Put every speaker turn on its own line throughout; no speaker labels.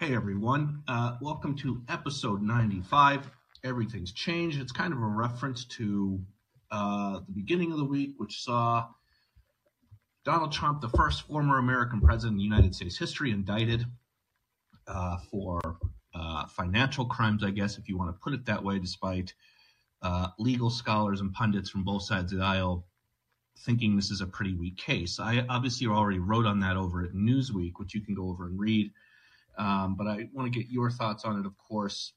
Hey everyone, uh, welcome to episode 95. Everything's changed. It's kind of a reference to uh, the beginning of the week, which saw Donald Trump, the first former American president in United States history, indicted uh, for uh, financial crimes, I guess, if you want to put it that way, despite uh, legal scholars and pundits from both sides of the aisle thinking this is a pretty weak case. I obviously already wrote on that over at Newsweek, which you can go over and read. Um, but I want to get your thoughts on it, of course.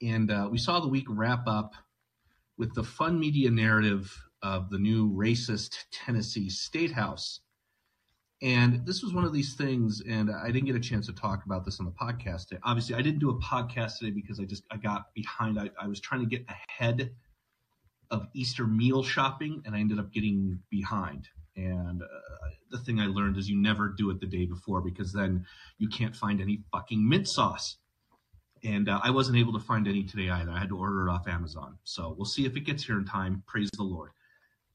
And uh, we saw the week wrap up with the fun media narrative of the new racist Tennessee State House. And this was one of these things, and I didn't get a chance to talk about this on the podcast. Obviously, I didn't do a podcast today because I just I got behind. I, I was trying to get ahead of Easter meal shopping, and I ended up getting behind. And uh, the thing I learned is you never do it the day before because then you can't find any fucking mint sauce. And uh, I wasn't able to find any today either. I had to order it off Amazon. So we'll see if it gets here in time. Praise the Lord.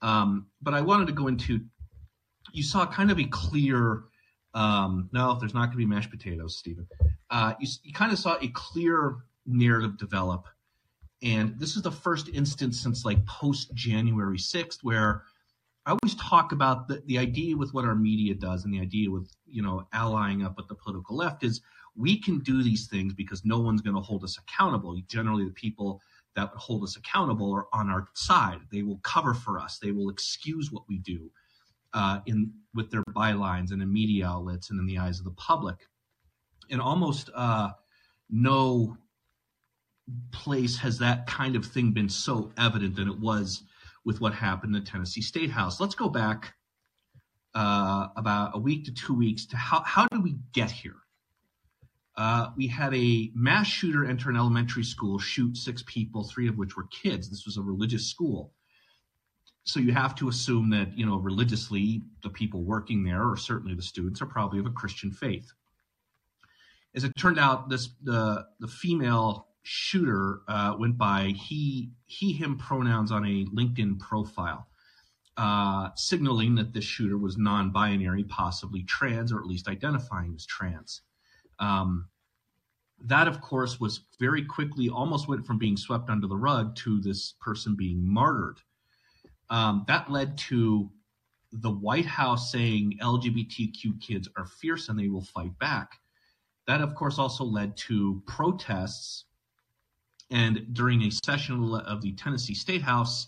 Um, but I wanted to go into, you saw kind of a clear, um, no, there's not going to be mashed potatoes, Stephen. Uh, you, you kind of saw a clear narrative develop. And this is the first instance since like post January 6th where I always talk about the, the idea with what our media does and the idea with, you know, allying up with the political left is we can do these things because no one's going to hold us accountable. Generally, the people that hold us accountable are on our side. They will cover for us. They will excuse what we do uh, in with their bylines and in media outlets and in the eyes of the public. And almost uh, no place has that kind of thing been so evident than it was with what happened in the Tennessee State House. Let's go back uh, about a week to two weeks to how, how did we get here? Uh, we had a mass shooter enter an elementary school, shoot six people, three of which were kids. This was a religious school. So you have to assume that, you know, religiously, the people working there, or certainly the students, are probably of a Christian faith. As it turned out, this the the female shooter uh, went by he he him pronouns on a LinkedIn profile, uh, signaling that this shooter was non-binary, possibly trans, or at least identifying as trans. Um, that, of course, was very quickly almost went from being swept under the rug to this person being martyred. Um, that led to the White House saying LGBTQ kids are fierce and they will fight back. That, of course, also led to protests and during a session of the Tennessee State House,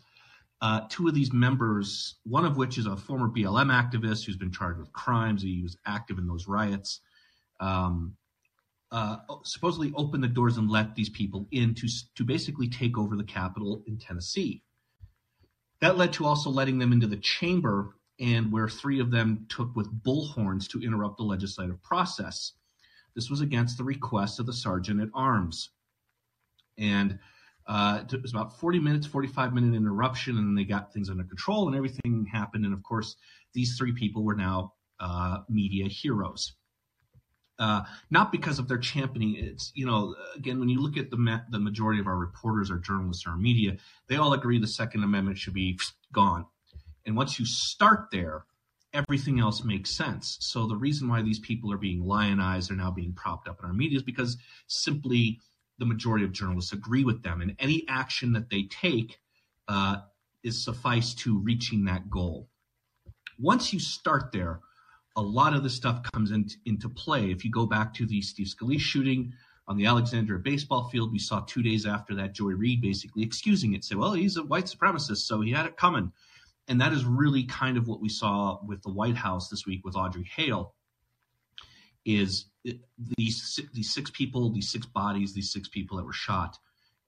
uh, two of these members, one of which is a former BLM activist who's been charged with crimes, he was active in those riots, um, uh, supposedly opened the doors and let these people in to, to basically take over the Capitol in Tennessee. That led to also letting them into the chamber, and where three of them took with bullhorns to interrupt the legislative process. This was against the request of the sergeant at arms and uh, it was about 40 minutes, 45 minute interruption, and they got things under control, and everything happened. And of course, these three people were now uh, media heroes. Uh, not because of their championing. It's you know again when you look at the ma- the majority of our reporters, our journalists, our media, they all agree the Second Amendment should be gone. And once you start there, everything else makes sense. So the reason why these people are being lionized, are now being propped up in our media, is because simply the majority of journalists agree with them, and any action that they take uh, is suffice to reaching that goal. Once you start there, a lot of the stuff comes in, into play. If you go back to the Steve Scalise shooting on the Alexandria baseball field, we saw two days after that Joy Reid basically excusing it, say, well, he's a white supremacist, so he had it coming. And that is really kind of what we saw with the White House this week with Audrey Hale is these these six people, these six bodies, these six people that were shot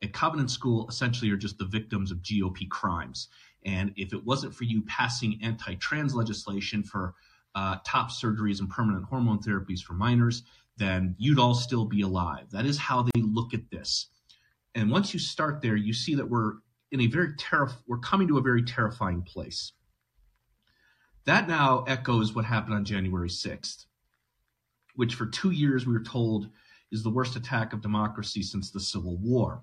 at Covenant School essentially are just the victims of GOP crimes. And if it wasn't for you passing anti-trans legislation for uh, top surgeries and permanent hormone therapies for minors, then you'd all still be alive. That is how they look at this. And once you start there, you see that we're in a very terrif- we're coming to a very terrifying place. That now echoes what happened on January 6th which for two years we were told is the worst attack of democracy since the Civil War.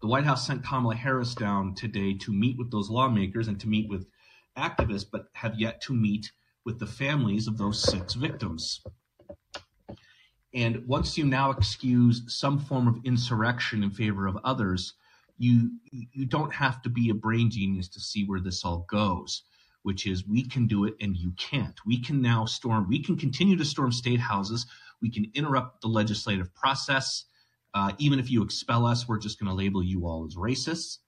The White House sent Kamala Harris down today to meet with those lawmakers and to meet with activists, but have yet to meet with the families of those six victims. And once you now excuse some form of insurrection in favor of others, you you don't have to be a brain genius to see where this all goes which is we can do it and you can't. We can now storm, we can continue to storm state houses. We can interrupt the legislative process. Uh, even if you expel us, we're just going to label you all as racists.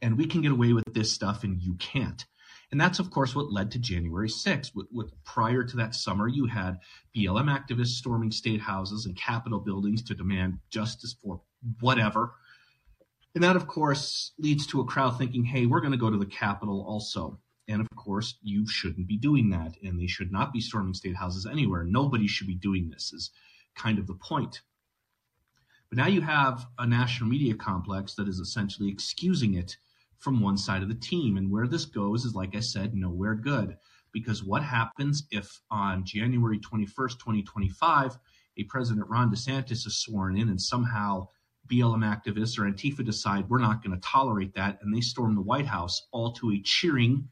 And we can get away with this stuff and you can't. And that's, of course, what led to January 6th. With, with, prior to that summer, you had BLM activists storming state houses and Capitol buildings to demand justice for whatever. And that, of course, leads to a crowd thinking, hey, we're going to go to the Capitol also. And of course, you shouldn't be doing that, and they should not be storming state houses anywhere. Nobody should be doing this, is kind of the point. But now you have a national media complex that is essentially excusing it from one side of the team. And where this goes is, like I said, nowhere good. Because what happens if on January 21st, 2025, a President Ron DeSantis is sworn in and somehow BLM activists or Antifa decide we're not going to tolerate that and they storm the White House, all to a cheering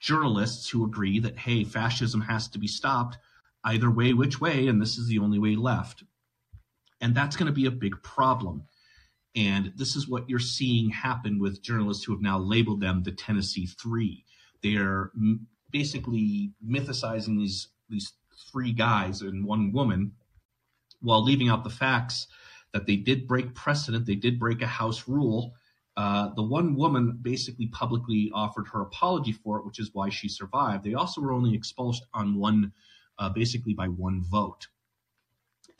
journalists who agree that, hey, fascism has to be stopped either way, which way, and this is the only way left. And that's going to be a big problem. And this is what you're seeing happen with journalists who have now labeled them the Tennessee Three. They are m- basically mythicizing these these three guys and one woman, while leaving out the facts that they did break precedent, they did break a house rule, uh, the one woman basically publicly offered her apology for it, which is why she survived. They also were only expulsed on one, uh, basically by one vote.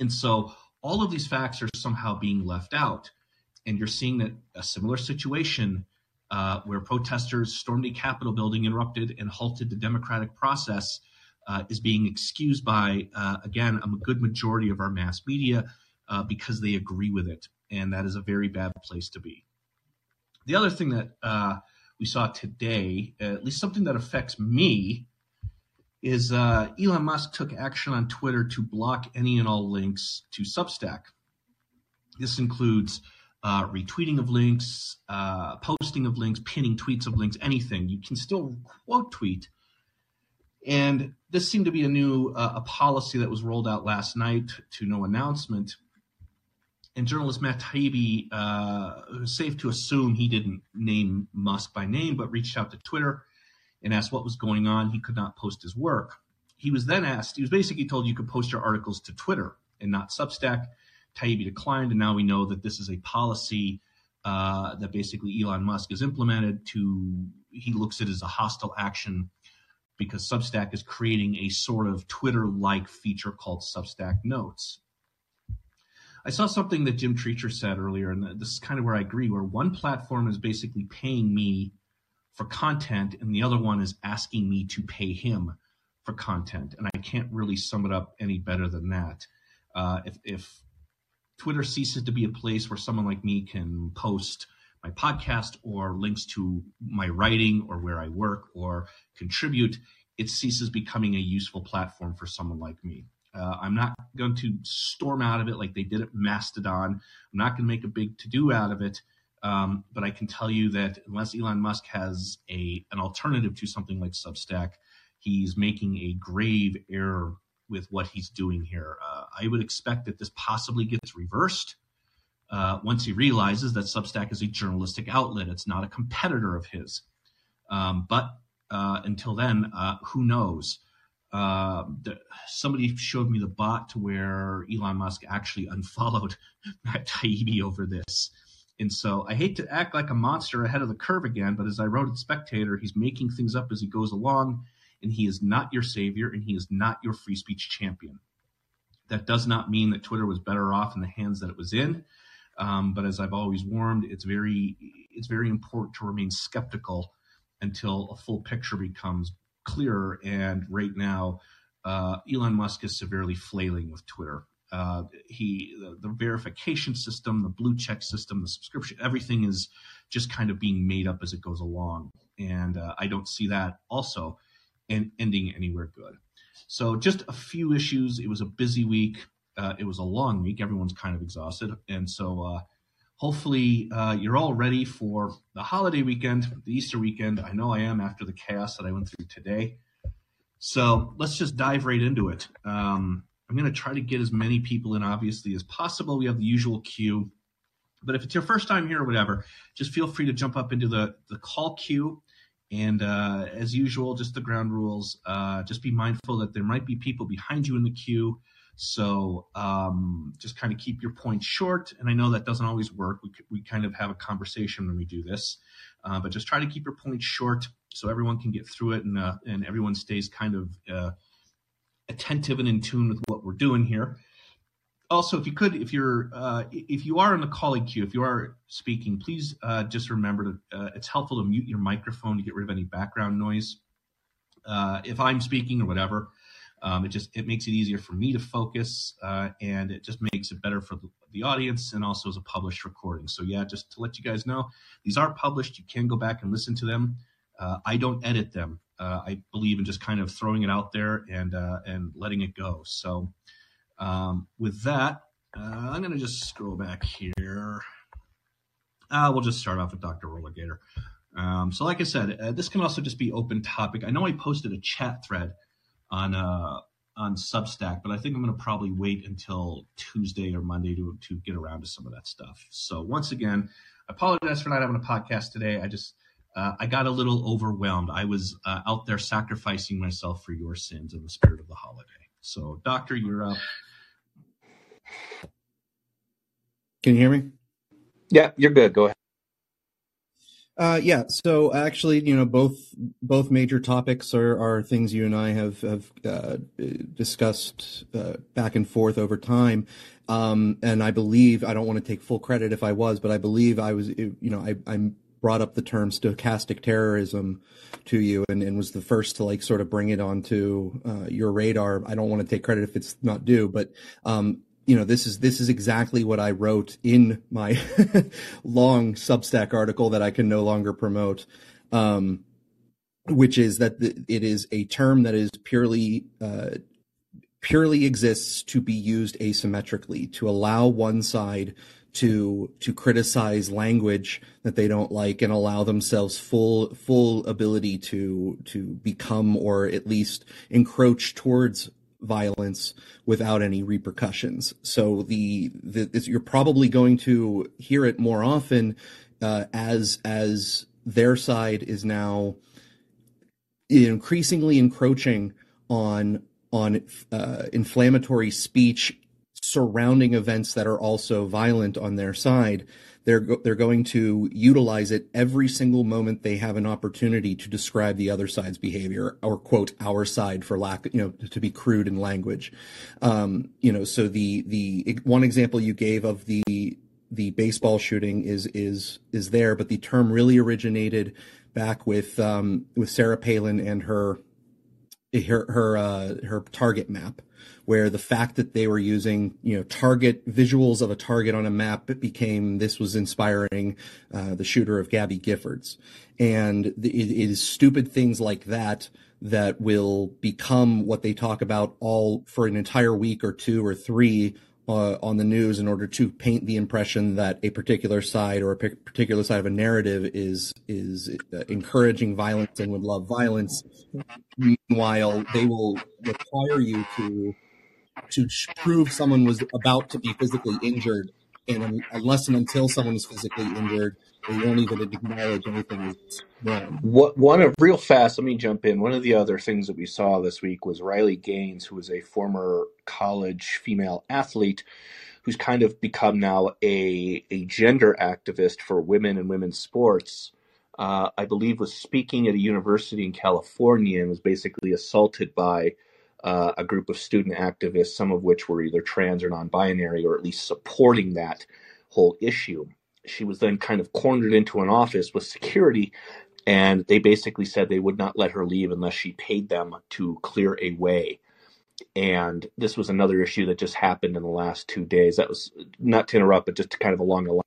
And so all of these facts are somehow being left out. And you're seeing that a similar situation uh, where protesters stormed the Capitol building, interrupted and halted the democratic process, uh, is being excused by, uh, again, a good majority of our mass media because they agree with it. And that is a very bad place to be. The other thing that uh, we saw today, at least something that affects me, is uh, Elon Musk took action on Twitter to block any and all links to Substack. This includes uh, retweeting of links, uh, posting of links, pinning tweets of links, anything. You can still quote tweet. And this seemed to be a new uh, a policy that was rolled out last night to no announcement and journalist Matt Taibbi, uh, safe to assume he didn't name Musk by name, but reached out to Twitter and asked what was going on. He could not post his work. He was then asked, he was basically told you could post your articles to Twitter and not Substack. Taibbi declined, and now we know that this is a policy uh, that basically Elon Musk has implemented to, he looks at it as a hostile action because Substack is creating a sort of Twitter like feature called Substack Notes. I saw something that Jim Treacher said earlier, and this is kind of where I agree, where one platform is basically paying me for content, and the other one is asking me to pay him for content. And I can't really sum it up any better than that. Uh, if, if Twitter ceases to be a place where someone like me can post my podcast or links to my writing or where I work or contribute, it ceases becoming a useful platform for someone like me. Uh, I'm not going to storm out of it like they did at Mastodon. I'm not going to make a big to do out of it. Um, but I can tell you that unless Elon Musk has a an alternative to something like Substack, he's making a grave error with what he's doing here. Uh, I would expect that this possibly gets reversed uh, once he realizes that Substack is a journalistic outlet. It's not a competitor of his. Um, but uh, until then, uh, who knows? Uh, the, somebody showed me the bot to where Elon Musk actually unfollowed Matt Taibbi over this. And so I hate to act like a monster ahead of the curve again, but as I wrote in Spectator, he's making things up as he goes along, and he is not your savior, and he is not your free speech champion. That does not mean that Twitter was better off in the hands that it was in. Um, but as I've always warned, it's very it's very important to remain skeptical until a full picture becomes clearer. And right now, uh, Elon Musk is severely flailing with Twitter. Uh, he the, the, verification system, the blue check system, the subscription, everything is just kind of being made up as it goes along, and uh, I don't see that also ending anywhere good. So just a few issues. It was a busy week. Uh, it was a long week. Everyone's kind of exhausted, and so uh, hopefully uh, you're all ready for the holiday weekend, the Easter weekend. I know I am after the chaos that I went through today. So let's just dive right into it. Um, I'm going to try to get as many people in, obviously, as possible. We have the usual queue. But if it's your first time here or whatever, just feel free to jump up into the, the call queue. And uh, as usual, just the ground rules. Uh, just be mindful that there might be people behind you in the queue. So um, just kind of keep your points short. And I know that doesn't always work. We, we kind of have a conversation when we do this. Uh, but just try to keep your points short so everyone can get through it and, uh, and everyone stays kind of uh, attentive and in tune with what we're doing here. Also, if you could, if you're uh, if you are in the Callin queue, if you are speaking, please uh, just remember to. Uh, it's helpful to mute your microphone to get rid of any background noise. If I'm speaking or whatever, um, it just it makes it easier for me to focus, uh, and it just makes it better for the, the audience and also as a published recording. So yeah, just to let you guys know, these are published. You can go back and listen to them. Uh, I don't edit them uh, I believe in just kind of throwing it out there and uh, and letting it go. So um, with that, uh, I'm going to just scroll back here. Uh, we'll just start off with Dr. Rollergator. Um, so, like I said, this can also just be open topic. I know I posted a chat thread on uh, on Substack, but I think I'm going to probably wait until Tuesday or Monday to to get around to some of that stuff. So, once again, I apologize for not having a podcast today. I just uh, I got a little overwhelmed. I was uh, out there sacrificing myself for your sins in the spirit of the holiday. So, Doctor, you're up.
Can you hear me?
Yeah, you're good. Go ahead.
Uh, yeah. So actually, you know, both both major topics are, are things you and I have have uh, discussed uh, back and forth over time. Um, and I believe I don't want to take full credit if I was, but I believe I was. You know, I, I'm brought up the term stochastic terrorism to you and, and was the first to like sort of bring it onto uh, your radar. I don't want to take credit if it's not due, but um, you know this is this is exactly what I wrote in my long Substack article that I can no longer promote. Um, which is that the, it is a term that is purely uh, purely exists to be used asymmetrically to allow one side to to criticize language that they don't like and allow themselves full full ability to to become or at least encroach towards violence without any repercussions. So the, the you're probably going to hear it more often uh, as as their side is now increasingly encroaching on on uh, inflammatory speech surrounding events that are also violent on their side, they're go- they're going to utilize it every single moment they have an opportunity to describe the other side's behavior or quote our side for lack you know to be crude in language. Um, you know, so the the one example you gave of the the baseball shooting is is is there, but the term really originated back with um, with Sarah Palin and her her her uh, her target map where the fact that they were using, you know, target visuals of a target on a map, it became this was inspiring uh, the shooter of Gabby Giffords, and the, it is stupid things like that that will become what they talk about all for an entire week or two or three uh, on the news in order to paint the impression that a particular side or a particular side of a narrative is is uh, encouraging violence and would love violence. Meanwhile, they will require you to to prove someone was about to be physically injured. And unless and until someone is physically injured, they won't even acknowledge anything is wrong.
What one of real fast? Let me jump in. One of the other things that we saw this week was Riley Gaines, who was a former college female athlete, who's kind of become now a a gender activist for women and women's sports. Uh, I believe was speaking at a university in California and was basically assaulted by uh, a group of student activists, some of which were either trans or non binary, or at least supporting that whole issue. She was then kind of cornered into an office with security, and they basically said they would not let her leave unless she paid them to clear a way. And this was another issue that just happened in the last two days. That was not to interrupt, but just kind of along the line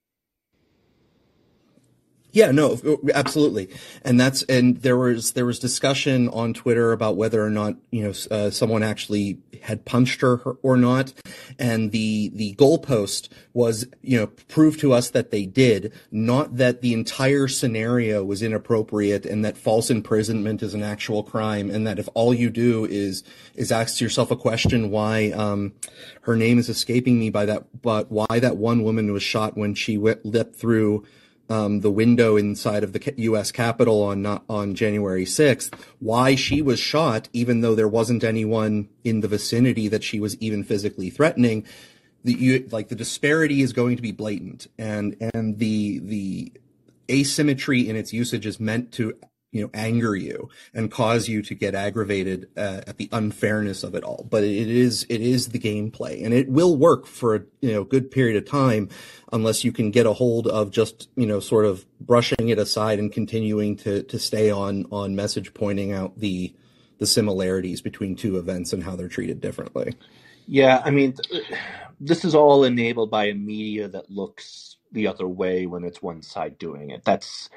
Yeah, no, absolutely, and that's and there was there was discussion on Twitter about whether or not you know uh, someone actually had punched her or not, and the the goalpost was you know prove to us that they did, not that the entire scenario was inappropriate and that false imprisonment is an actual crime, and that if all you do is is ask yourself a question why um, her name is escaping me by that, but why that one woman was shot when she went, leapt through um, the window inside of the U.S. Capitol on on January 6th, why she was shot, even though there wasn't anyone in the vicinity that she was even physically threatening. The you, like the disparity is going to be blatant, and and the the asymmetry in its usage is meant to you know anger you and cause you to get aggravated uh, at the unfairness of it all. But it is it is the gameplay and it will work for a you know good period of time unless you can get a hold of just you know sort of brushing it aside and continuing to to stay on on message pointing out the the similarities between two events and how they're treated differently.
Yeah i mean this is all enabled by a media that looks the other way when it's one side doing it. That's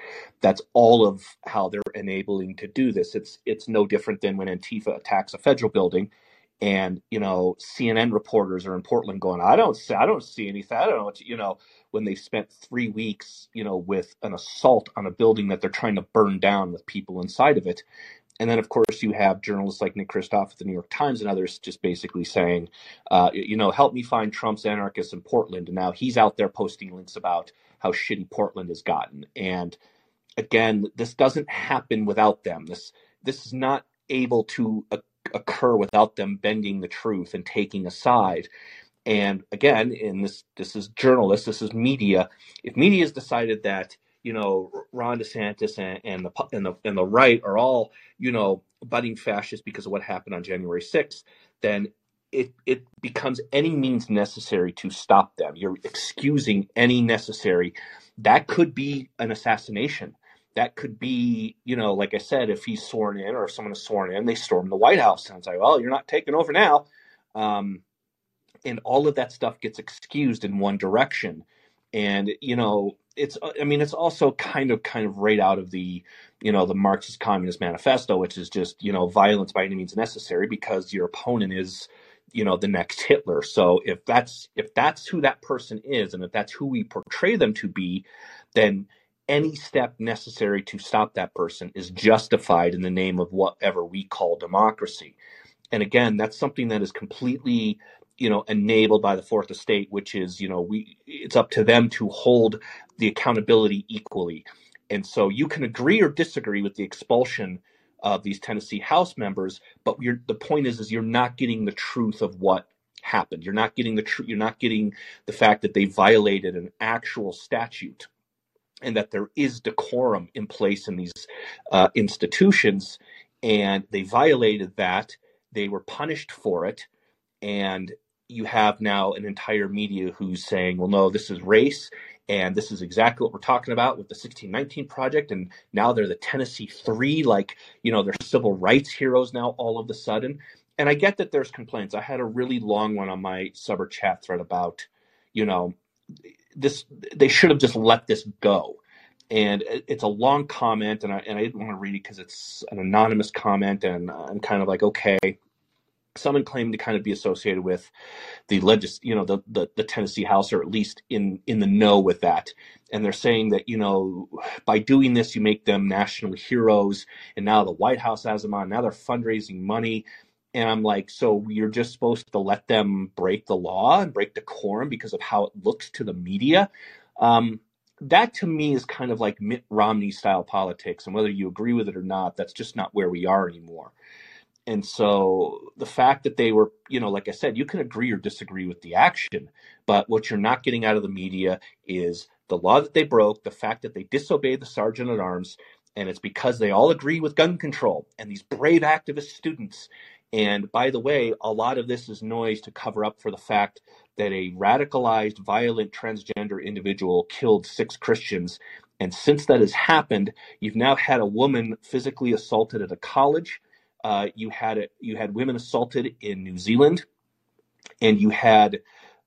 that's all of how they're enabling to do this. It's it's no different than when Antifa attacks a federal building and you know CNN reporters are in Portland going, I don't see, I don't see anything. I don't know what you, know when they've spent three weeks, you know, with an assault on a building that they're trying to burn down with people inside of it, and then, of course, you have journalists like Nick Kristof at the New York Times and others just basically saying, uh, you know, help me find Trump's anarchists in Portland. And now he's out there posting links about how shitty Portland has gotten. And again, this doesn't happen without them. This this is not able to occur without them bending the truth and taking a side. And again, in this this is journalists, this is media. If media has decided that you know Ron DeSantis and, and the and the and the right are all you know budding fascists because of what happened on January 6th, then it it becomes any means necessary to stop them. You're excusing any necessary. That could be an assassination. That could be, you know, like I said, if he's sworn in or if someone is sworn in, they storm the White House. It's like, well, you're not taking over now. Um, and all of that stuff gets excused in one direction. And, you know, it's i mean it's also kind of kind of right out of the you know the marxist communist manifesto which is just you know violence by any means necessary because your opponent is you know the next hitler. So if that's if that's who that person is and if that's who we portray them to be then any step necessary to stop that person is justified in the name of whatever we call democracy. And again that's something that is completely you know enabled by the fourth estate which is you know we it's up to them to hold the accountability equally. And so you can agree or disagree with the expulsion of these tennessee house members but the point is is you're not getting the truth of what happened. You're not getting the truth you're not getting the fact that they violated an actual statute and that there is decorum in place in these uh, institutions and they violated that. They were punished for it and you have now an entire media who's saying, well, no, this is race. And this is exactly what we're talking about with the 1619 Project. And now they're the Tennessee Three, like, you know, they're civil rights heroes now all of a sudden. And I get that there's complaints. I had a really long one on my Subber chat thread about, you know, this, they should have just let this go. And it's a long comment, and I, and I didn't want to read it because it's an anonymous comment. And I'm kind of like, okay, someone claimed to kind of be associated with the legis you know the, the, the Tennessee House or at least in in the know with that. And they're saying that you know by doing this you make them national heroes. And now the White House has them on. Now they're fundraising money. And I'm like so you're just supposed to let them break the law and break decorum because of how it looks to the media? Um, that to me is kind of like Mitt Romney style politics. And whether you agree with it or not that's just not where we are anymore and so the fact that they were, you know, like I said, you can agree or disagree with the action, but what you're not getting out of the media is the law that they broke, the fact that they disobeyed the sergeant at arms, and it's because they all agree with gun control and these brave activist students. And by the way, a lot of this is noise to cover up for the fact that a radicalized, violent transgender individual killed six Christians. And since that has happened, you've now had a woman physically assaulted at a college uh, you had you had women assaulted in New Zealand, and you had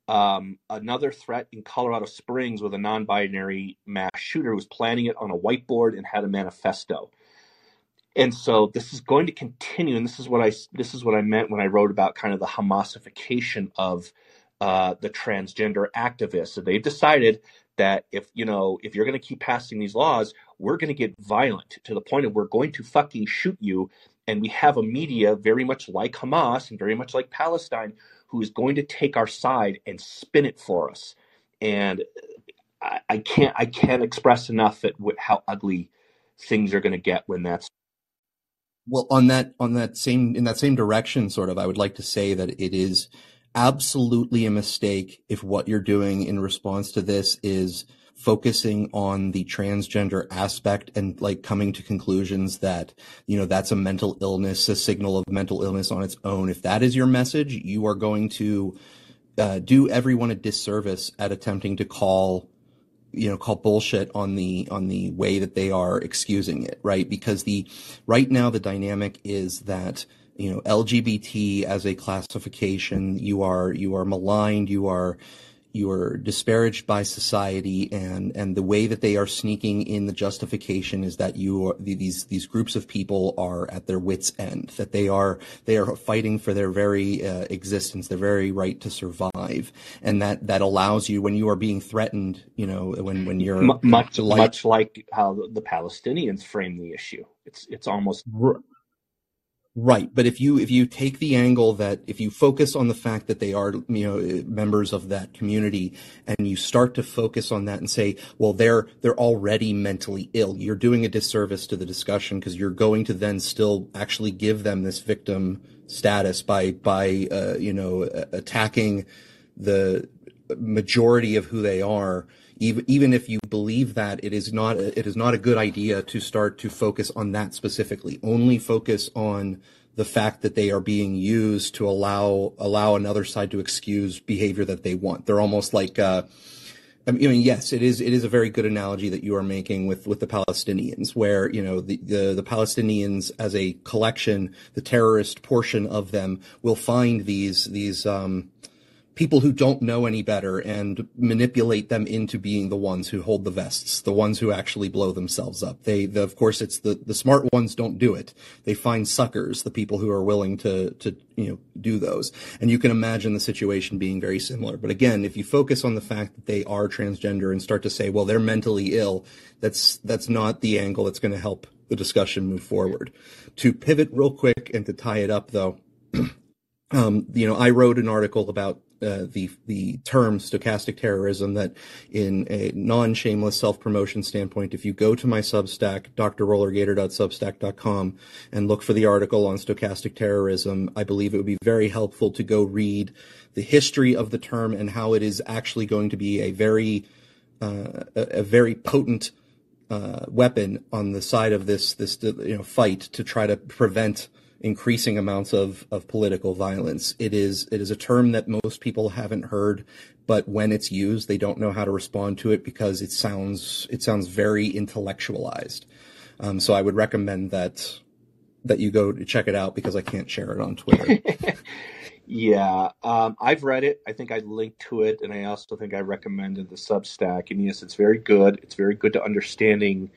Um, another threat in Colorado Springs with a non binary mass shooter who was planning it on a whiteboard and had a manifesto. And so this is going to continue, and this is what I this is what I meant when I wrote about kind of the Hamasification of uh, the transgender activists. So they've decided that if you know if you're going to keep passing these laws, we're going to get violent to the point of we're going to fucking shoot you. And we have a media very much like Hamas and very much like Palestine who is going to take our side and spin it for us. And I, I can't I can't express enough at how ugly things are going to get when that's
well on that on that same in that same direction sort of i would like to say that it is absolutely a mistake if what you're doing in response to this is focusing on the transgender aspect and like coming to conclusions that, you know, that's a mental illness, a signal of mental illness on its own. If that is your message, you are going to uh, do everyone a disservice at attempting to call you know call bullshit on the on the way that they are excusing it right because the right now the dynamic is that you know lgbt as a classification you are you are maligned you are you're disparaged by society and and the way that they are sneaking in the justification is that you are, these these groups of people are at their wits end that they are they are fighting for their very uh, existence their very right to survive. And that that allows you when you are being threatened you know when when you're
M- much like, much like how the Palestinians frame the issue. It's it's almost
Right, but if you if you take the angle that if you focus on the fact that they are you know members of that community and you start to focus on that and say, well, they're they're already mentally ill, you're doing a disservice to the discussion because you're going to then still actually give them this victim status by by uh, you know attacking the majority of who they are even even if you believe that it is not it is not a good idea to start to focus on that specifically. Only focus on the fact that they are being used to allow allow another side to excuse behavior that they want. They're almost like uh, I mean, yes, it is. It is a very good analogy that you are making with, with the Palestinians, where you know the, the, the Palestinians as a collection, the terrorist portion of them will find these these um, people who don't know any better and manipulate them into being the ones who hold the vests, the ones who actually blow themselves up. They, the, of course, it's the, the smart ones don't do it. They find suckers, the people who are willing to, to, you know, do those. And you can imagine the situation being very similar. But again, if you focus on the fact that they are transgender and start to say, well, they're mentally ill, that's, that's not the angle that's going to help the discussion move forward. To pivot real quick and to tie it up though, um, you know, I wrote an article about uh, the the term stochastic terrorism that in a non-shameless self-promotion standpoint if you go to my substack drrollergator.substack.com and look for the article on stochastic terrorism i believe it would be very helpful to go read the history of the term and how it is actually going to be a very uh, a, a, very potent uh, weapon on the side of this this you know fight to try to prevent increasing amounts of, of political violence. It is it is a term that most people haven't heard, but when it's used, they don't know how to respond to it because it sounds it sounds very intellectualized. Um, so I would recommend that that you go to check it out because I can't share it on Twitter.
yeah, um, I've read it. I think I linked to it, and I also think I recommended the Substack. And yes, it's very good. It's very good to understanding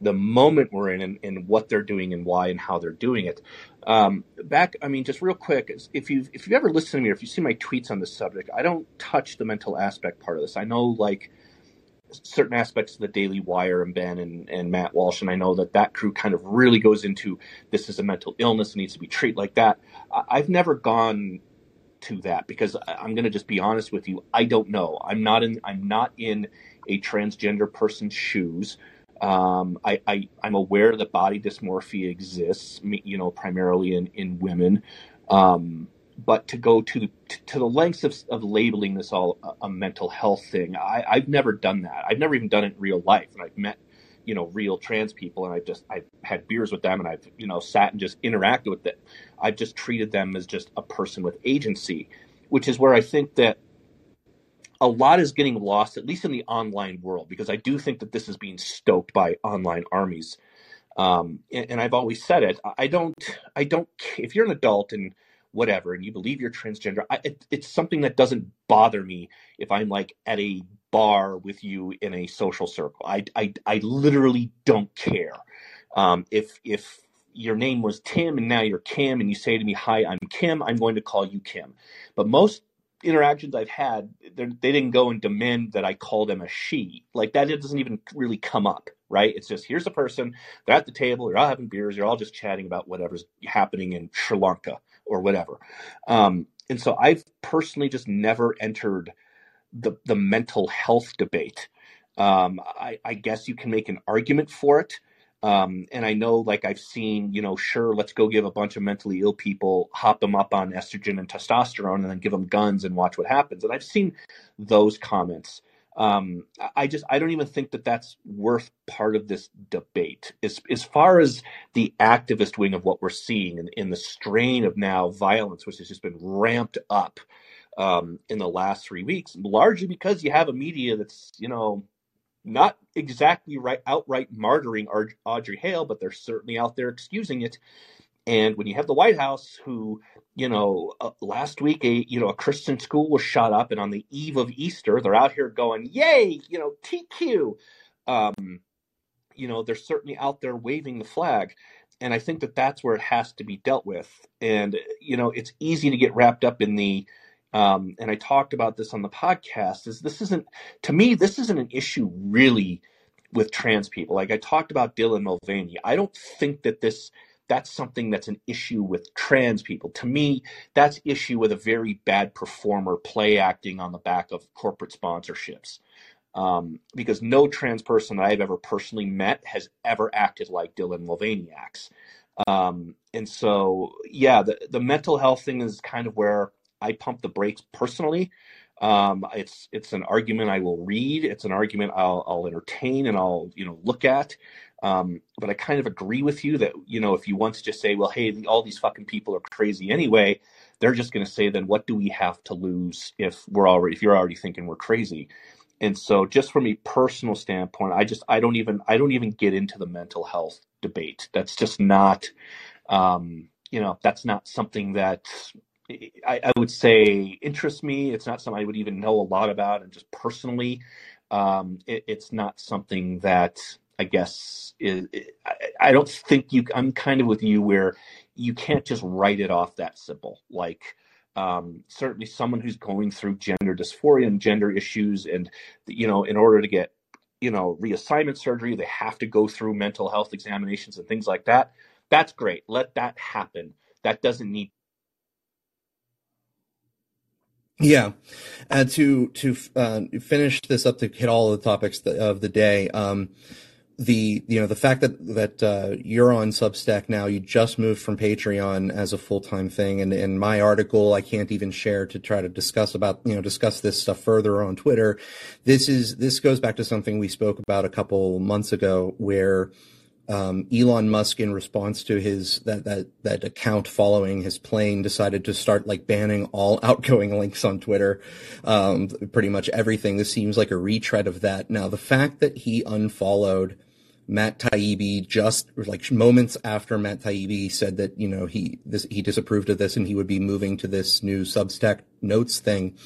the moment we're in and, and, what they're doing and why and how they're doing it. Um, back, I mean, just real quick, if you've if you've ever listened to me or if you see my tweets on this subject, I don't touch the mental aspect part of this. I know like certain aspects of the Daily Wire and Ben and, and Matt Walsh, and I know that that crew kind of really goes into this is a mental illness, and needs to be treated like that. I've never gone to that because I'm going to just be honest with you. I don't know. I'm not in. I'm not in a transgender person's shoes. Um, I, I, am aware that body dysmorphia exists, you know, primarily in, in women. Um, but to go to to the lengths of, of labeling this all a, a mental health thing, I, I've never done that. I've never even done it in real life, and I've met you know real trans people, and I've just I've had beers with them, and I've you know sat and just interacted with them. I've just treated them as just a person with agency, which is where I think that a lot is getting lost, at least in the online world, because I do think that this is being stoked by online armies. Um, and, and, I've always said it. I don't. I don't. If you're an adult and whatever, and you believe you're transgender, I, it, it's something that doesn't bother me if I'm like at a bar with you in a social circle. I, I, I literally don't care. Um, if if your name was Tim and now you're Kim and you say to me, "Hi, I'm Kim," I'm going to call you Kim. But most interactions I've had, they didn't go and demand that I call them a she. Like that it doesn't even really come up, right? It's just here's a person, they're at the table, you're all having beers, you're all just chatting about whatever's happening in Sri Lanka or whatever. Um, and so I've personally just never entered the the mental health debate. Um, I, I guess you can make an argument for it. Um, and I know, like I've seen, you know, sure, let's go give a bunch of mentally ill people, hop them up on estrogen and testosterone, and then give them guns and watch what happens. And I've seen those comments. Um, I just, I don't even think that that's worth part of this debate. As as far as the activist wing of what we're seeing in, in the strain of now violence, which has just been ramped up um, in the last three weeks, largely because you have a media that's, you know, not exactly right outright martyring Audrey Hale, but they're certainly out there excusing it. And when you have the White House, who you know, uh, last week a you know a Christian school was shot up, and on the eve of Easter, they're out here going, "Yay!" You know, TQ. Um, you know, they're certainly out there waving the flag, and I think that that's where it has to be dealt with. And you know, it's easy to get wrapped up in the um, and I talked about this on the podcast, is this isn't, to me, this isn't an issue really with trans people. Like I talked about Dylan Mulvaney. I don't think that this, that's something that's an issue with trans people. To me, that's issue with a very bad performer play acting on the back of corporate sponsorships. Um, because no trans person that I've ever personally met has ever acted like Dylan Mulvaney acts. Um, and so, yeah, the, the mental health thing is kind of where I pump the brakes personally. Um, it's it's an argument I will read. It's an argument I'll, I'll entertain and I'll you know look at. Um, but I kind of agree with you that you know if you want to just say, well, hey, all these fucking people are crazy anyway, they're just going to say, then what do we have to lose if we're already if you're already thinking we're crazy? And so, just from a personal standpoint, I just I don't even I don't even get into the mental health debate. That's just not. Um, you know that's not something that I, I, would say interests me. It's not something I would even know a lot about, and just personally, um, it, it's not something that I guess is. I, I, don't think you. I'm kind of with you where you can't just write it off that simple. Like um, certainly, someone who's going through gender dysphoria and gender issues, and you know, in order to get you know reassignment surgery, they have to go through mental health examinations and things like that. That's great. Let that happen. That doesn't need
Yeah, and to to uh, finish this up to hit all the topics of the day. Um, the you know the fact that that uh, you're on Substack now, you just moved from Patreon as a full time thing, and in my article, I can't even share to try to discuss about you know discuss this stuff further on Twitter. This is this goes back to something we spoke about a couple months ago, where um, Elon Musk, in response to his that that that account following his plane, decided to start like banning all outgoing links on Twitter. Um, pretty much everything. This seems like a retread of that. Now, the fact that he unfollowed Matt Taibbi just like moments after Matt Taibbi said that you know he this he disapproved of this and he would be moving to this new Substack notes thing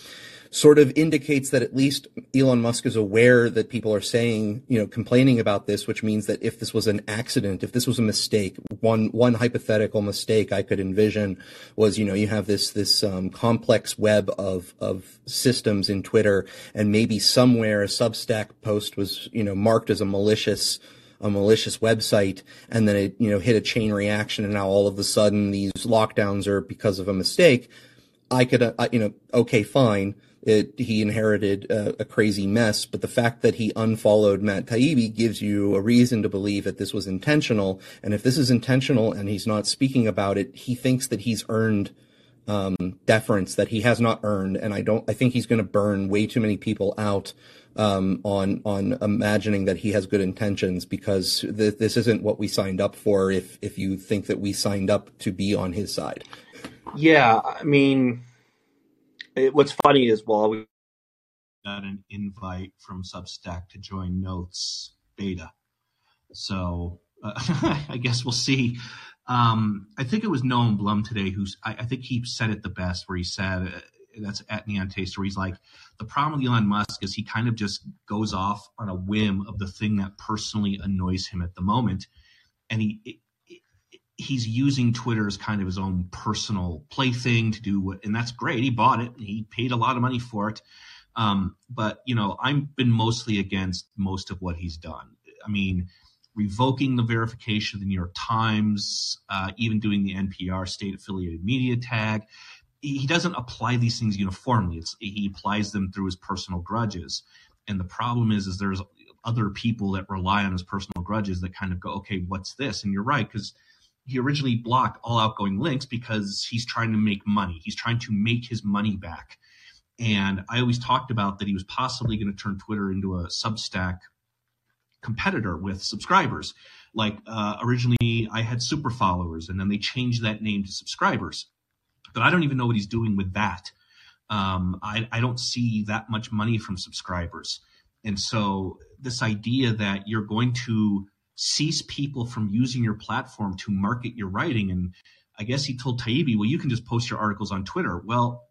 sort of indicates that at least Elon Musk is aware that people are saying, you know, complaining about this, which means that if this was an accident, if this was a mistake, one one hypothetical mistake I could envision was, you know, you have this this um, complex web of of systems in Twitter, and maybe somewhere a Substack post was, you know, marked as a malicious a malicious website and then it you know hit a chain reaction and now all of a sudden these lockdowns are because of a mistake. I could uh, you know okay fine it, he inherited a, a, crazy mess, but the fact that he unfollowed Matt Taibbi gives you a reason to believe that this was intentional. And if this is intentional and he's not speaking about it, he thinks that he's earned um, deference that he has not earned. And I don't. I think he's going to burn way too many people out um, on on imagining that he has good intentions because th- this isn't what we signed up for. If if you think that we signed up to be on his side.
Yeah, I mean it, what's funny is while we
got an invite from Substack to join Notes beta, so uh, I guess we'll see
Um, I think it was Noam Blum today who's, I, I, think he said it the best where he said, uh, that's at Neon Taster, where he's like, the problem with Elon Musk is he kind of just goes off on a whim of the thing that personally annoys him at the moment. And he, he's using Twitter as kind of his own personal plaything to do what, and that's great. He bought it. He paid a lot of money for it. Um, but you know, I've been mostly against most of what he's done. I mean, revoking the verification of the New York Times, uh, even doing the NPR state affiliated media tag. He doesn't apply these things uniformly. It's, he applies them through his personal grudges. And the problem is, is there's other people that rely on his personal grudges that kind of go, okay, what's this? And you're right, because he originally blocked all outgoing links because he's trying to make money. He's trying to make his money back. And I always talked about that he was possibly going to turn Twitter into a Substack competitor with subscribers. Like uh, originally, I had super followers, and then they changed that name to subscribers. But I don't even know what he's doing with that. Um, I, I don't see that much money from subscribers. And so, this idea that you're going to cease people from using your platform to market your writing. And I guess he told Taibbi, well, you can just post your articles on Twitter. Well,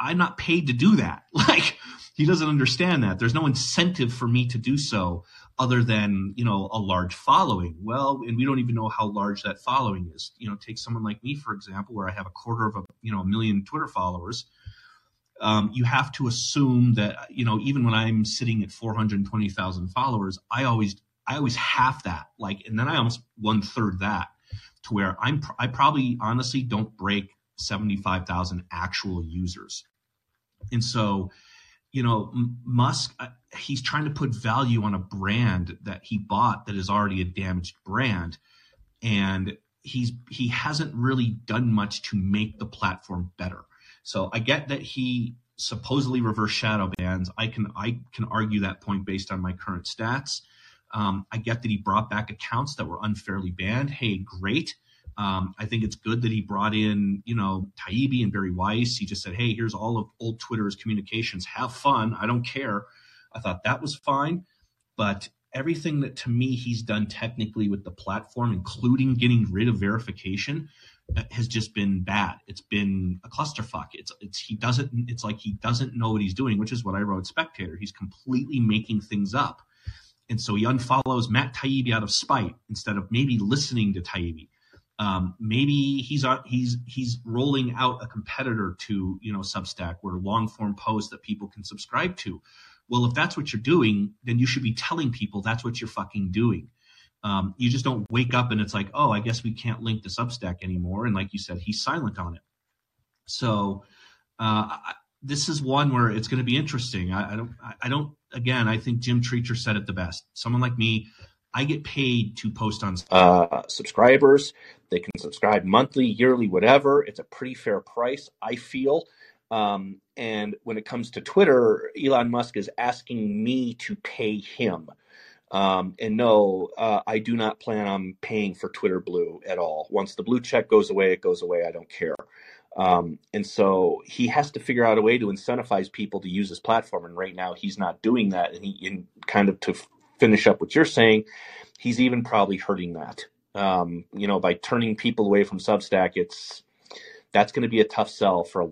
I, am not paid to do that. Like he doesn't understand that. There's no incentive for me to do so other than, you know, a large following. Well, and we don't even know how large that following is. You know, take someone like me, for example, where I have a quarter of a, you know, a million Twitter followers. Um, you have to assume that, you know, even when I'm sitting at 420,000 followers, I always I always half that, like, and then I almost one third that to where I'm, I probably honestly don't break 75,000 actual users. And so, you know, Musk, uh, he's trying to put value on a brand that he bought that is already a damaged brand. And he's, he hasn't really done much to make the platform better. So I get that he supposedly reverse shadow bans. I can, I can argue that point based on my current stats. Um, I get that he brought back accounts that were unfairly banned. Hey, great. Um, I think it's good that he brought in, you know, Taibbi and Bari Weiss. He just said, hey, here's all of old Twitter's communications. Have fun. I don't care. I thought that was fine. But everything that to me he's done technically with the platform, including getting rid of verification, uh, has just been bad. It's been a clusterfuck. It's it's he doesn't. It's like he doesn't know what he's doing, which is what I wrote Spectator. He's completely making things up. And so he unfollows Matt Taibbi out of spite instead of maybe listening to Taibbi. Um, maybe he's he's he's rolling out a competitor to you know Substack where long form posts that people can subscribe to. Well, if that's what you're doing, then you should be telling people that's what you're fucking doing. Um, you just don't wake up and it's like, oh, I guess we can't link to Substack anymore. And like you said, he's silent on it. So uh, this is one where it's going to be interesting. I, I don't, I don't. Again, I think Jim Treacher said it the best. Someone like me, I get paid to post on
uh, subscribers. They can subscribe monthly, yearly, whatever. It's a pretty fair price, I feel. Um, and when it comes to Twitter, Elon Musk is asking me to pay him. Um, and no, uh, I do not plan on paying for Twitter Blue at all. Once the blue check goes away, it goes away. I don't care. Um, and so he has to figure out a way to incentivize people to use his platform. And right now, he's not doing that. And he, in kind of to finish up what you're saying, he's even probably hurting that. Um, you know, by turning people away from Substack, it's that's going to be a tough sell for a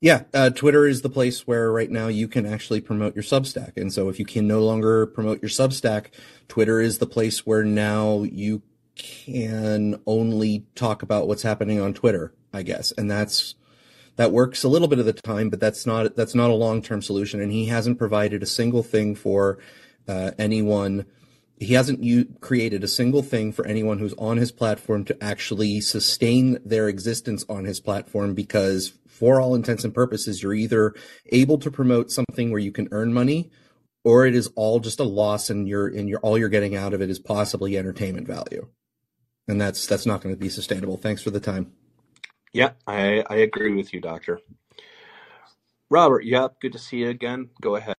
yeah, uh, Twitter is the place where right now you can actually promote your Substack. And so if you can no longer promote your Substack, Twitter is the place where now you can only talk about what's happening on Twitter, I guess. And that's that works a little bit of the time, but that's not that's not a long term solution. And he hasn't provided a single thing for uh, anyone. He hasn't u- created a single thing for anyone who's on his platform to actually sustain their existence on his platform because, for all intents and purposes, you're either able to promote something where you can earn money, or it is all just a loss, and you're and you're all you're getting out of it is possibly entertainment value and that's that's not going to be sustainable. Thanks for the time.
Yeah, I I agree with you, Doctor. Robert, yep, good to see you again. Go ahead.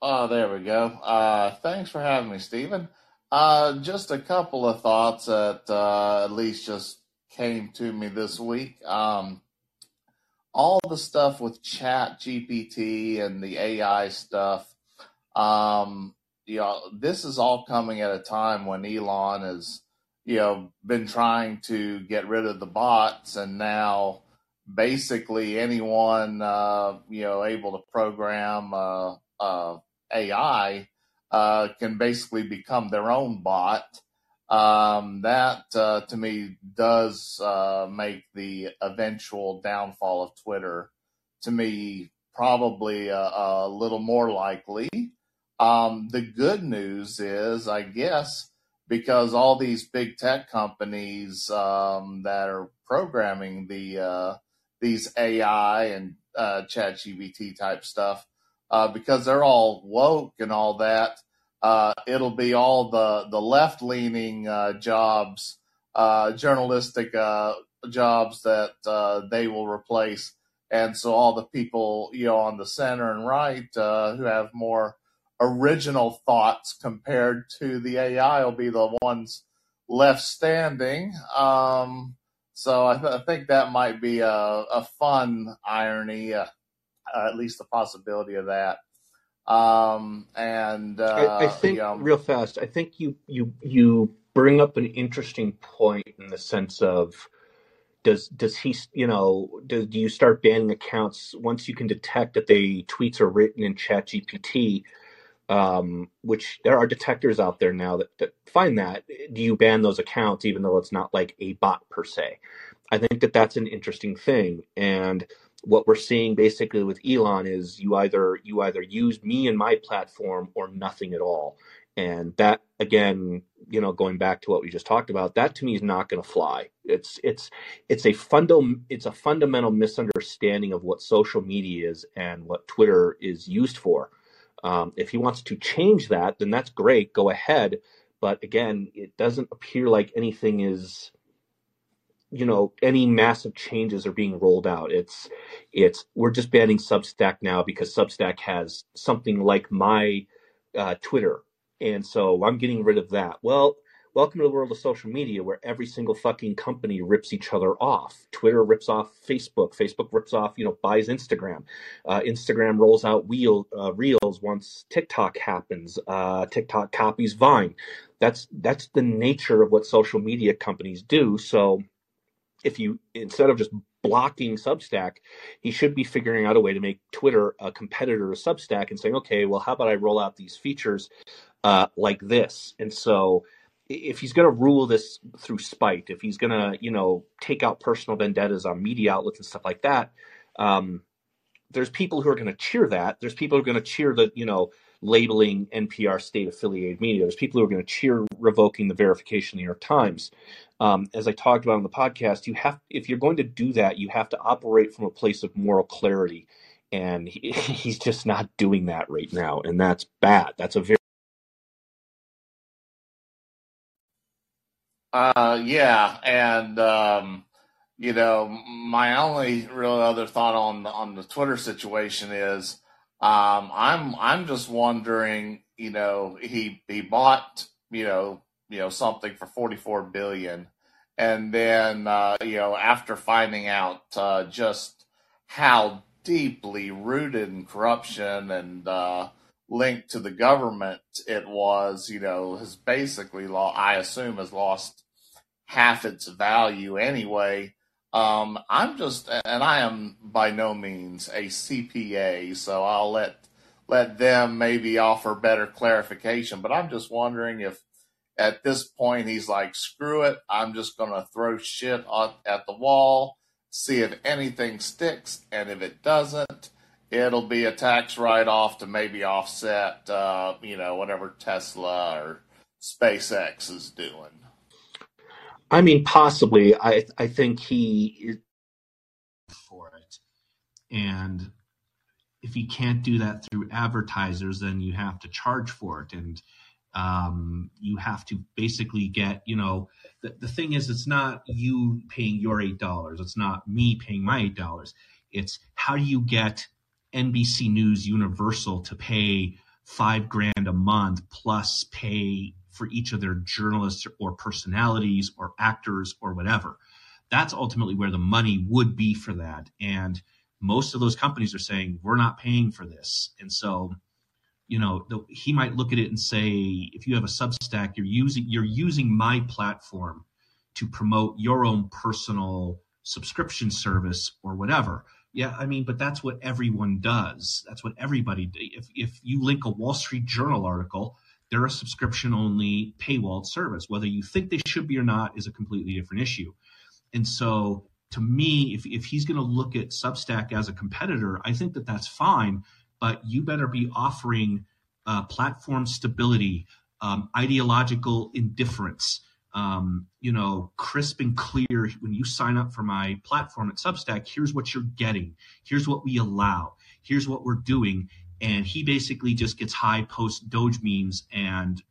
Oh, there we go. Uh, thanks for having me, Stephen. Uh, just a couple of thoughts that uh, at least just came to me this week. Um, all the stuff with Chat GPT and the AI stuff. Um, you know, this is all coming at a time when Elon has, you know, been trying to get rid of the bots, and now basically anyone, uh, you know, able to program uh, uh, AI uh, can basically become their own bot. Um, that uh, to me does uh, make the eventual downfall of Twitter to me probably a, a little more likely. Um, the good news is, I guess, because all these big tech companies um, that are programming the uh, these AI and uh, ChatGPT type stuff, uh, because they're all woke and all that, uh, it'll be all the the left leaning uh, jobs, uh, journalistic uh, jobs that uh, they will replace, and so all the people you know on the center and right uh, who have more original thoughts compared to the AI will be the ones left standing. Um, so I, th- I, think that might be a, a fun irony, at least the possibility of that. Um, and uh,
I, I, think um, real fast. I think you you you bring up an interesting point in the sense of does does he you know do, do you start banning accounts once you can detect that the tweets are written in Chat GPT? Um, which there are detectors out there now that, that find that. Do you ban those accounts even though it's not like a bot per se? I think that that's an interesting thing, and what we're seeing basically with Elon is you either you either use me and my platform or nothing at all. And that again, you know, going back to what we just talked about, that to me is not going to fly. It's it's it's a fundamental it's a fundamental misunderstanding of what social media is and what Twitter is used for. Um, if he wants to change that, then that's great. Go ahead. But again, it doesn't appear like anything is you know any massive changes are being rolled out. It's it's we're just banning substack now because substack has something like my uh, twitter. And so i'm getting rid of that. Well welcome to the world of social media where every single fucking company rips each other off. Twitter rips off facebook. Facebook rips off you know buys instagram. Uh, instagram rolls out wheel uh, reels once tiktok happens. Uh, tiktok copies vine. That's that's the nature of what social media companies do. So if you instead of just blocking Substack, he should be figuring out a way to make Twitter a competitor to Substack and saying, okay, well, how about I roll out these features uh, like this? And so if he's going to rule this through spite, if he's going to, you know, take out personal vendettas on media outlets and stuff like that, um, there's people who are going to cheer that. There's people who are going to cheer the, you know, labeling NPR state affiliated media. There's people who are going to cheer revoking the verification of the New York Times. Um, as I talked about on the podcast, you have if you're going to do that, you have to operate from a place of moral clarity, and he, he's just not doing that right now, and that's bad. That's a very
uh, yeah, and um, you know, my only real other thought on on the Twitter situation is um, I'm I'm just wondering, you know, he he bought, you know, you know something for 44 billion, and then uh, you know after finding out uh, just how deeply rooted in corruption and uh, linked to the government it was, you know, has basically, law I assume, has lost half its value anyway. Um, I'm just, and I am by no means a CPA, so I'll let let them maybe offer better clarification. But I'm just wondering if at this point he's like, screw it, I'm just going to throw shit at the wall, see if anything sticks, and if it doesn't, it'll be a tax write off to maybe offset, uh, you know, whatever Tesla or SpaceX is doing.
I mean, possibly. I I think he
for it, and if you can't do that through advertisers, then you have to charge for it, and um, you have to basically get. You know, the the thing is, it's not you paying your eight dollars. It's not me paying my eight dollars. It's how do you get NBC News Universal to pay five grand a month plus pay for each of their journalists or personalities or actors or whatever. That's ultimately where the money would be for that. And most of those companies are saying we're not paying for this, and so you know the, he might look at it and say if you have a substack you're using you're using my platform to promote your own personal subscription service or whatever yeah i mean but that's what everyone does that's what everybody if, if you link a wall street journal article they're a subscription only paywalled service whether you think they should be or not is a completely different issue and so to me if, if he's going to look at substack as a competitor i think that that's fine but you better be offering uh, platform stability, um, ideological indifference, um, you know, crisp and clear. When you sign up for my platform at Substack, here's what you're getting. Here's what we allow. Here's what we're doing. And he basically just gets high post Doge memes and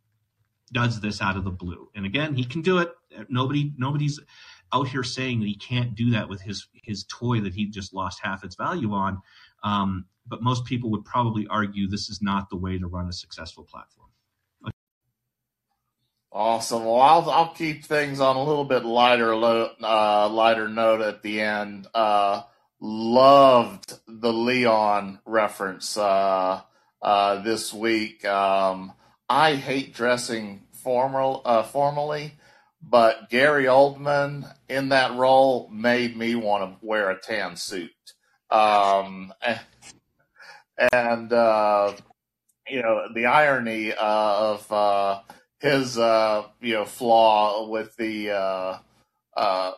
does this out of the blue. And again, he can do it. Nobody, nobody's out here saying that he can't do that with his his toy that he just lost half its value on. Um, but most people would probably argue this is not the way to run a successful platform.
Awesome. Well, I'll I'll keep things on a little bit lighter uh, lighter note at the end. Uh, loved the Leon reference uh, uh this week. Um, I hate dressing formal uh, formally, but Gary Oldman in that role made me want to wear a tan suit. Um, and uh, you know the irony uh, of uh, his you know flaw with the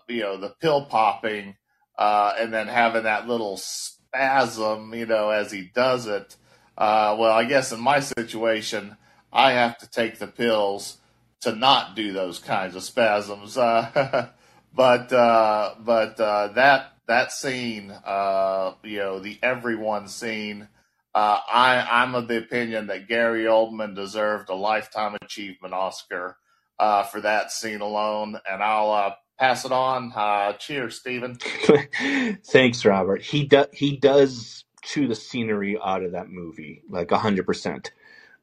you know the pill popping and then having that little spasm you know as he does it. well, I guess in my situation, I have to take the pills to not do those kinds of spasms. but but that that scene, you know, the everyone scene uh, I, I'm of the opinion that Gary Oldman deserved a Lifetime Achievement Oscar uh, for that scene alone, and I'll uh, pass it on. Uh, cheers, Stephen.
Thanks, Robert. He does he does chew the scenery out of that movie like hundred percent.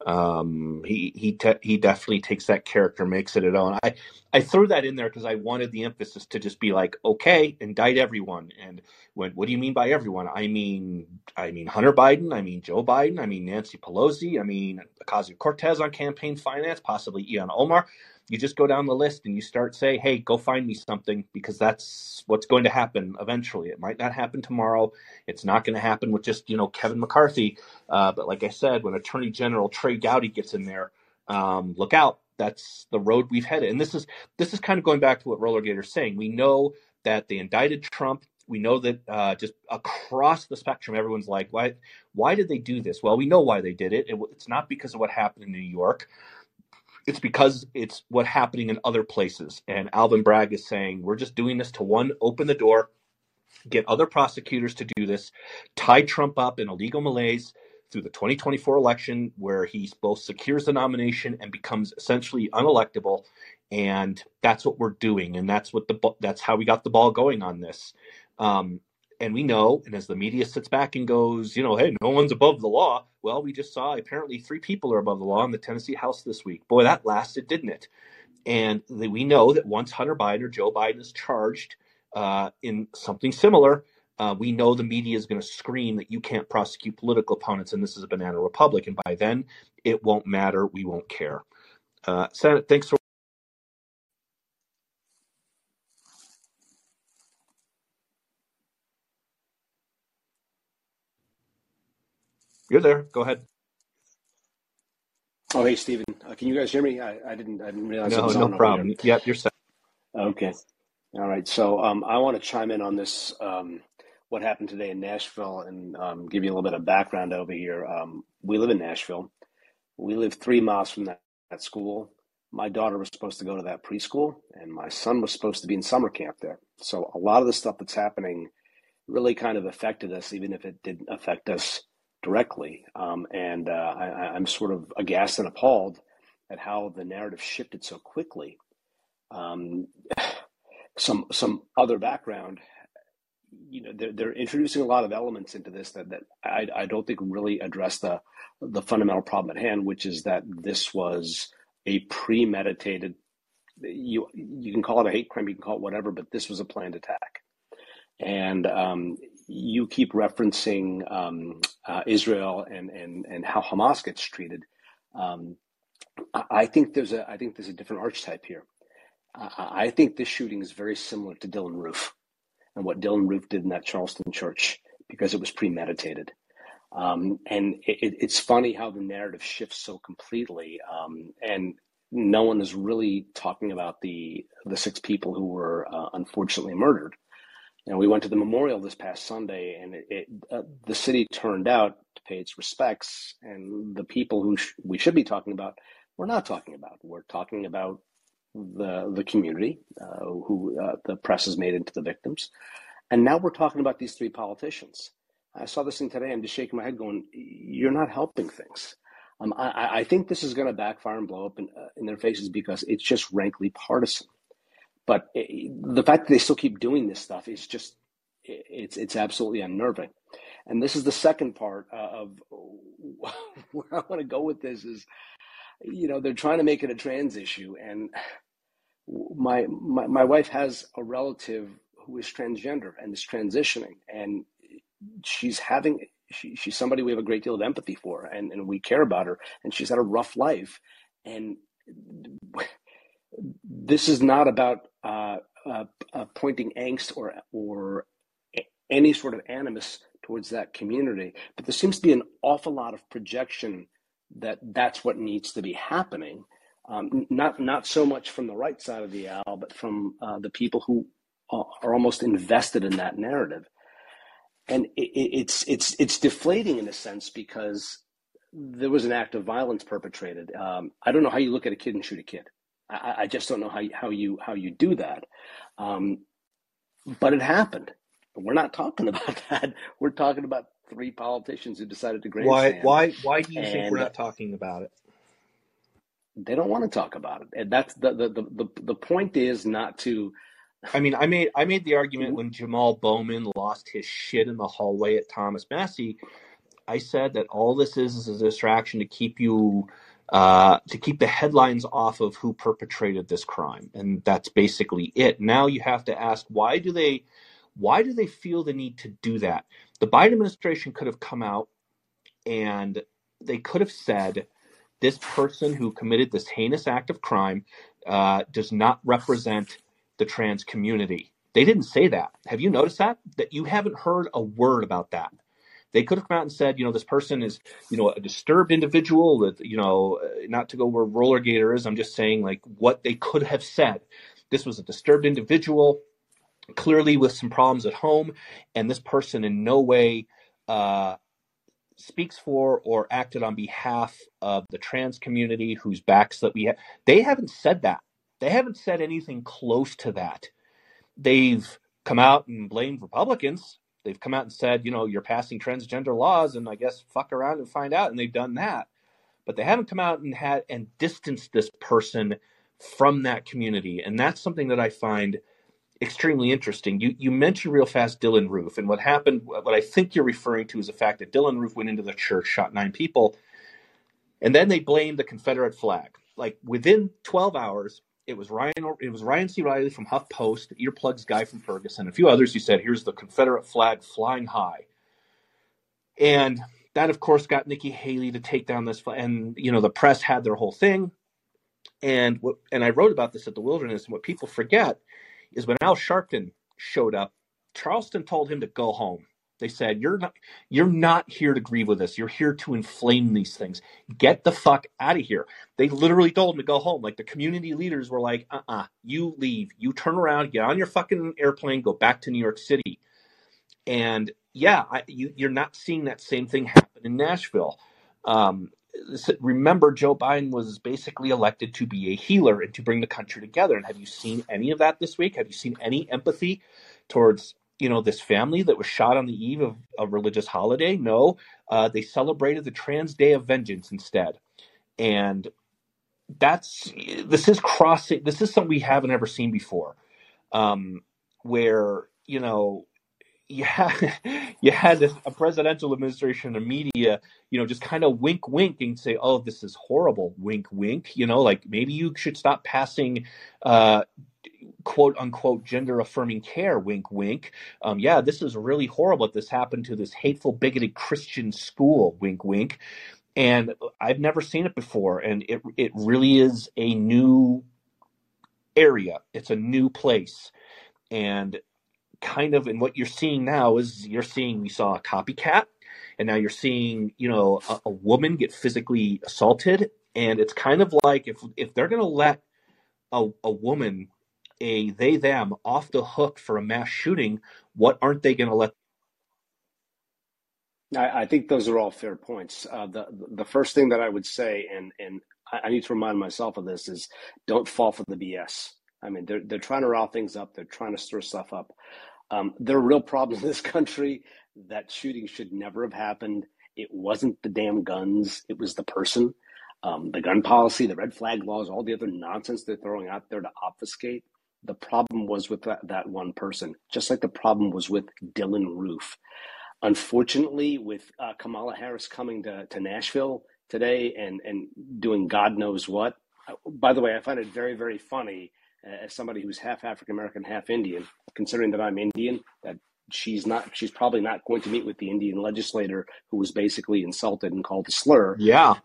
Um, he he te- he definitely takes that character, makes it his own. I I threw that in there because I wanted the emphasis to just be like, okay, indict everyone. And when what do you mean by everyone? I mean I mean Hunter Biden, I mean Joe Biden, I mean Nancy Pelosi, I mean Ocasio Cortez on campaign finance, possibly Ilhan Omar you just go down the list and you start say hey go find me something because that's what's going to happen eventually. It might not happen tomorrow. It's not going to happen with just you know kevin mccarthy. Uh, but like i said when attorney general trey gowdy gets in there um, look out. That's the road we've headed. And this is this is kind of going back to what roller Gator is saying. We know that they indicted trump. We know that uh, just across the spectrum everyone's like why why did they do this? Well we know why they did it, it it's not because of what happened in new york it's because it's what's happening in other places. And Alvin Bragg is saying, we're just doing this to one, open the door, get other prosecutors to do this, tie Trump up in illegal malaise through the 2024 election, where he both secures the nomination and becomes essentially unelectable. And that's what we're doing. And that's what the, that's how we got the ball going on this. Um, and we know, and as the media sits back and goes, you know, hey, no one's above the law. Well, we just saw apparently three people are above the law in the Tennessee House this week. Boy, that lasted, didn't it? And we know that once Hunter Biden or Joe Biden is charged uh, in something similar, uh, we know the media is going to scream that you can't prosecute political opponents and this is a banana republic. And by then, it won't matter. We won't care. Uh, Senate, thanks for. You're there. Go ahead.
Oh, hey, Stephen. Uh, can you guys hear me? I, I didn't. I didn't realize.
No, no problem. Yep, you're set.
Okay. All right. So um, I want to chime in on this. Um, what happened today in Nashville, and um, give you a little bit of background over here. Um, we live in Nashville. We live three miles from that, that school. My daughter was supposed to go to that preschool, and my son was supposed to be in summer camp there. So a lot of the stuff that's happening really kind of affected us, even if it didn't affect us directly. Um, and uh, I, am sort of aghast and appalled at how the narrative shifted so quickly. Um, some some other background, you know, they're, they're, introducing a lot of elements into this that, that I, I don't think really address the the fundamental problem at hand, which is that this was a premeditated. You you can call it a hate crime, you can call it whatever, but this was a planned attack. And um, you keep referencing um, uh, Israel and, and, and how Hamas gets treated. Um, I think there's a I think there's a different archetype here. I think this shooting is very similar to Dylan Roof and what Dylan Roof did in that Charleston church because it was premeditated. Um, and it, it's funny how the narrative shifts so completely, um, and no one is really talking about the the six people who were uh, unfortunately murdered. And we went to the memorial this past Sunday, and it, it uh, the city turned out to pay its respects, and the people who sh- we should be talking about, we're not talking about. We're talking about the the community uh, who uh, the press has made into the victims, and now we're talking about these three politicians. I saw this thing today. I'm just shaking my head, going, "You're not helping things." Um, I, I, think this is going to backfire and blow up in, uh, in, their faces because it's just rankly partisan. But it, the fact that they still keep doing this stuff is just it's it's absolutely unnerving. And this is the second part uh, of where I want to go with this is, you know, they're trying to make it a trans issue, and my my, my wife has a relative who is transgender and is transitioning, and she's having she, she's somebody we have a great deal of empathy for and, and we care about her and she's had a rough life and this is not about uh, uh, uh, pointing angst or or any sort of animus towards that community but there seems to be an awful lot of projection that that's what needs to be happening um, not not so much from the right side of the aisle but from uh, the people who are almost invested in that narrative and it, it's it's it's deflating in a sense because there was an act of violence perpetrated. Um, I don't know how you look at a kid and shoot a kid. I, I just don't know how you, how you how you do that. Um, but it happened. We're not talking about that. We're talking about three politicians who decided to grandstand.
Why why why do you think we're not talking about it?
They don't want to talk about it, and that's the the the the, the point is not to
I mean, I made I made the argument when Jamaal Bowman lost his shit in the hallway at Thomas Massie. I said that all this is is a distraction to keep you uh, to keep the headlines off of who perpetrated this crime, and that's basically it. Now you have to ask why do they why do they feel the need to do that? The Biden administration could have come out and they could have said this person who committed this heinous act of crime uh, does not represent the trans community. They didn't say that. Have you noticed that? That you haven't heard a word about that. They could have come out and said, you know, this person is, you know, a disturbed individual that, you know, uh, not to go where roller gator is. I'm just saying like what they could have said. This was a disturbed individual, clearly with some problems at home, and this person in no way uh, speaks for or acted on behalf of the trans community whose backs that we have. They haven't said that. They haven't said anything close to that. They've come out and blamed Republicans. They've come out and said, you know, you're passing transgender laws, and I guess fuck around and find out. And they've done that, but they haven't come out and had and distanced this person from that community. And that's something that I find extremely interesting. You you mentioned real fast Dylan Roof, and what happened. What I think you're referring to is the fact that Dylan Roof went into the church, shot nine people, and then they blamed the Confederate flag. Like within 12 hours, it was Ryan. It was Ryan C. Reilly from HuffPost, Earplugs guy from Ferguson, a few others who said, "Here's the Confederate flag flying high," and that, of course, got Nikki Haley to take down this. Flag. And you know, the press had their whole thing, and what, and I wrote about this at the Wilderness. And what people forget is when Al Sharpton showed up, Charleston told him to go home. They said, "You're not you're not here to grieve with us. You're here to inflame these things. Get the fuck out of here." They literally told him to go home. Like the community leaders were like, "Uh-uh, you leave. You turn around, get on your fucking airplane, go back to New York City." And yeah, I, you, you're not seeing that same thing happen in Nashville. Um, remember, Joe Biden was basically elected to be a healer and to bring the country together. And have you seen any of that this week? Have you seen any empathy towards you know this family that was shot on the eve of a religious holiday no uh, they celebrated the trans day of vengeance instead and that's this is crossing this is something we haven't ever seen before um, where you know you had you had a presidential administration and media, you know, just kind of wink, wink, and say, "Oh, this is horrible." Wink, wink. You know, like maybe you should stop passing uh, quote unquote gender affirming care wink wink. Um, yeah this is really horrible that this happened to this hateful bigoted christian school wink wink. And i've never seen it before and it it really is a new area. It's a new place. And kind of and what you're seeing now is you're seeing we saw a copycat and now you're seeing you know a, a woman get physically assaulted. And it's kind of like if if they're going to let a, a woman a they them off the hook for a mass shooting what aren't they going to let
I, I, think those are all fair points. Uh, the the first thing that I would say, and and I need to remind myself of this, is don't fall for the BS. I mean, they're they're trying to rile things up. They're trying to stir stuff up. Um, there are real problems in this country. That shooting should never have happened. It wasn't the damn guns. It was the person. Um, the gun policy, the red flag laws, all the other nonsense they're throwing out there to obfuscate. The problem was with that, that one person, just like the problem was with Dylan Roof. Unfortunately, with uh, Kamala Harris coming to, to Nashville today and, and doing God knows what, uh, by the way, I find it very, very funny uh, as somebody who's half African American, half Indian, considering that I'm Indian, that she's not she's probably not going to meet with the Indian legislator who was basically insulted and called a slur.
Yeah.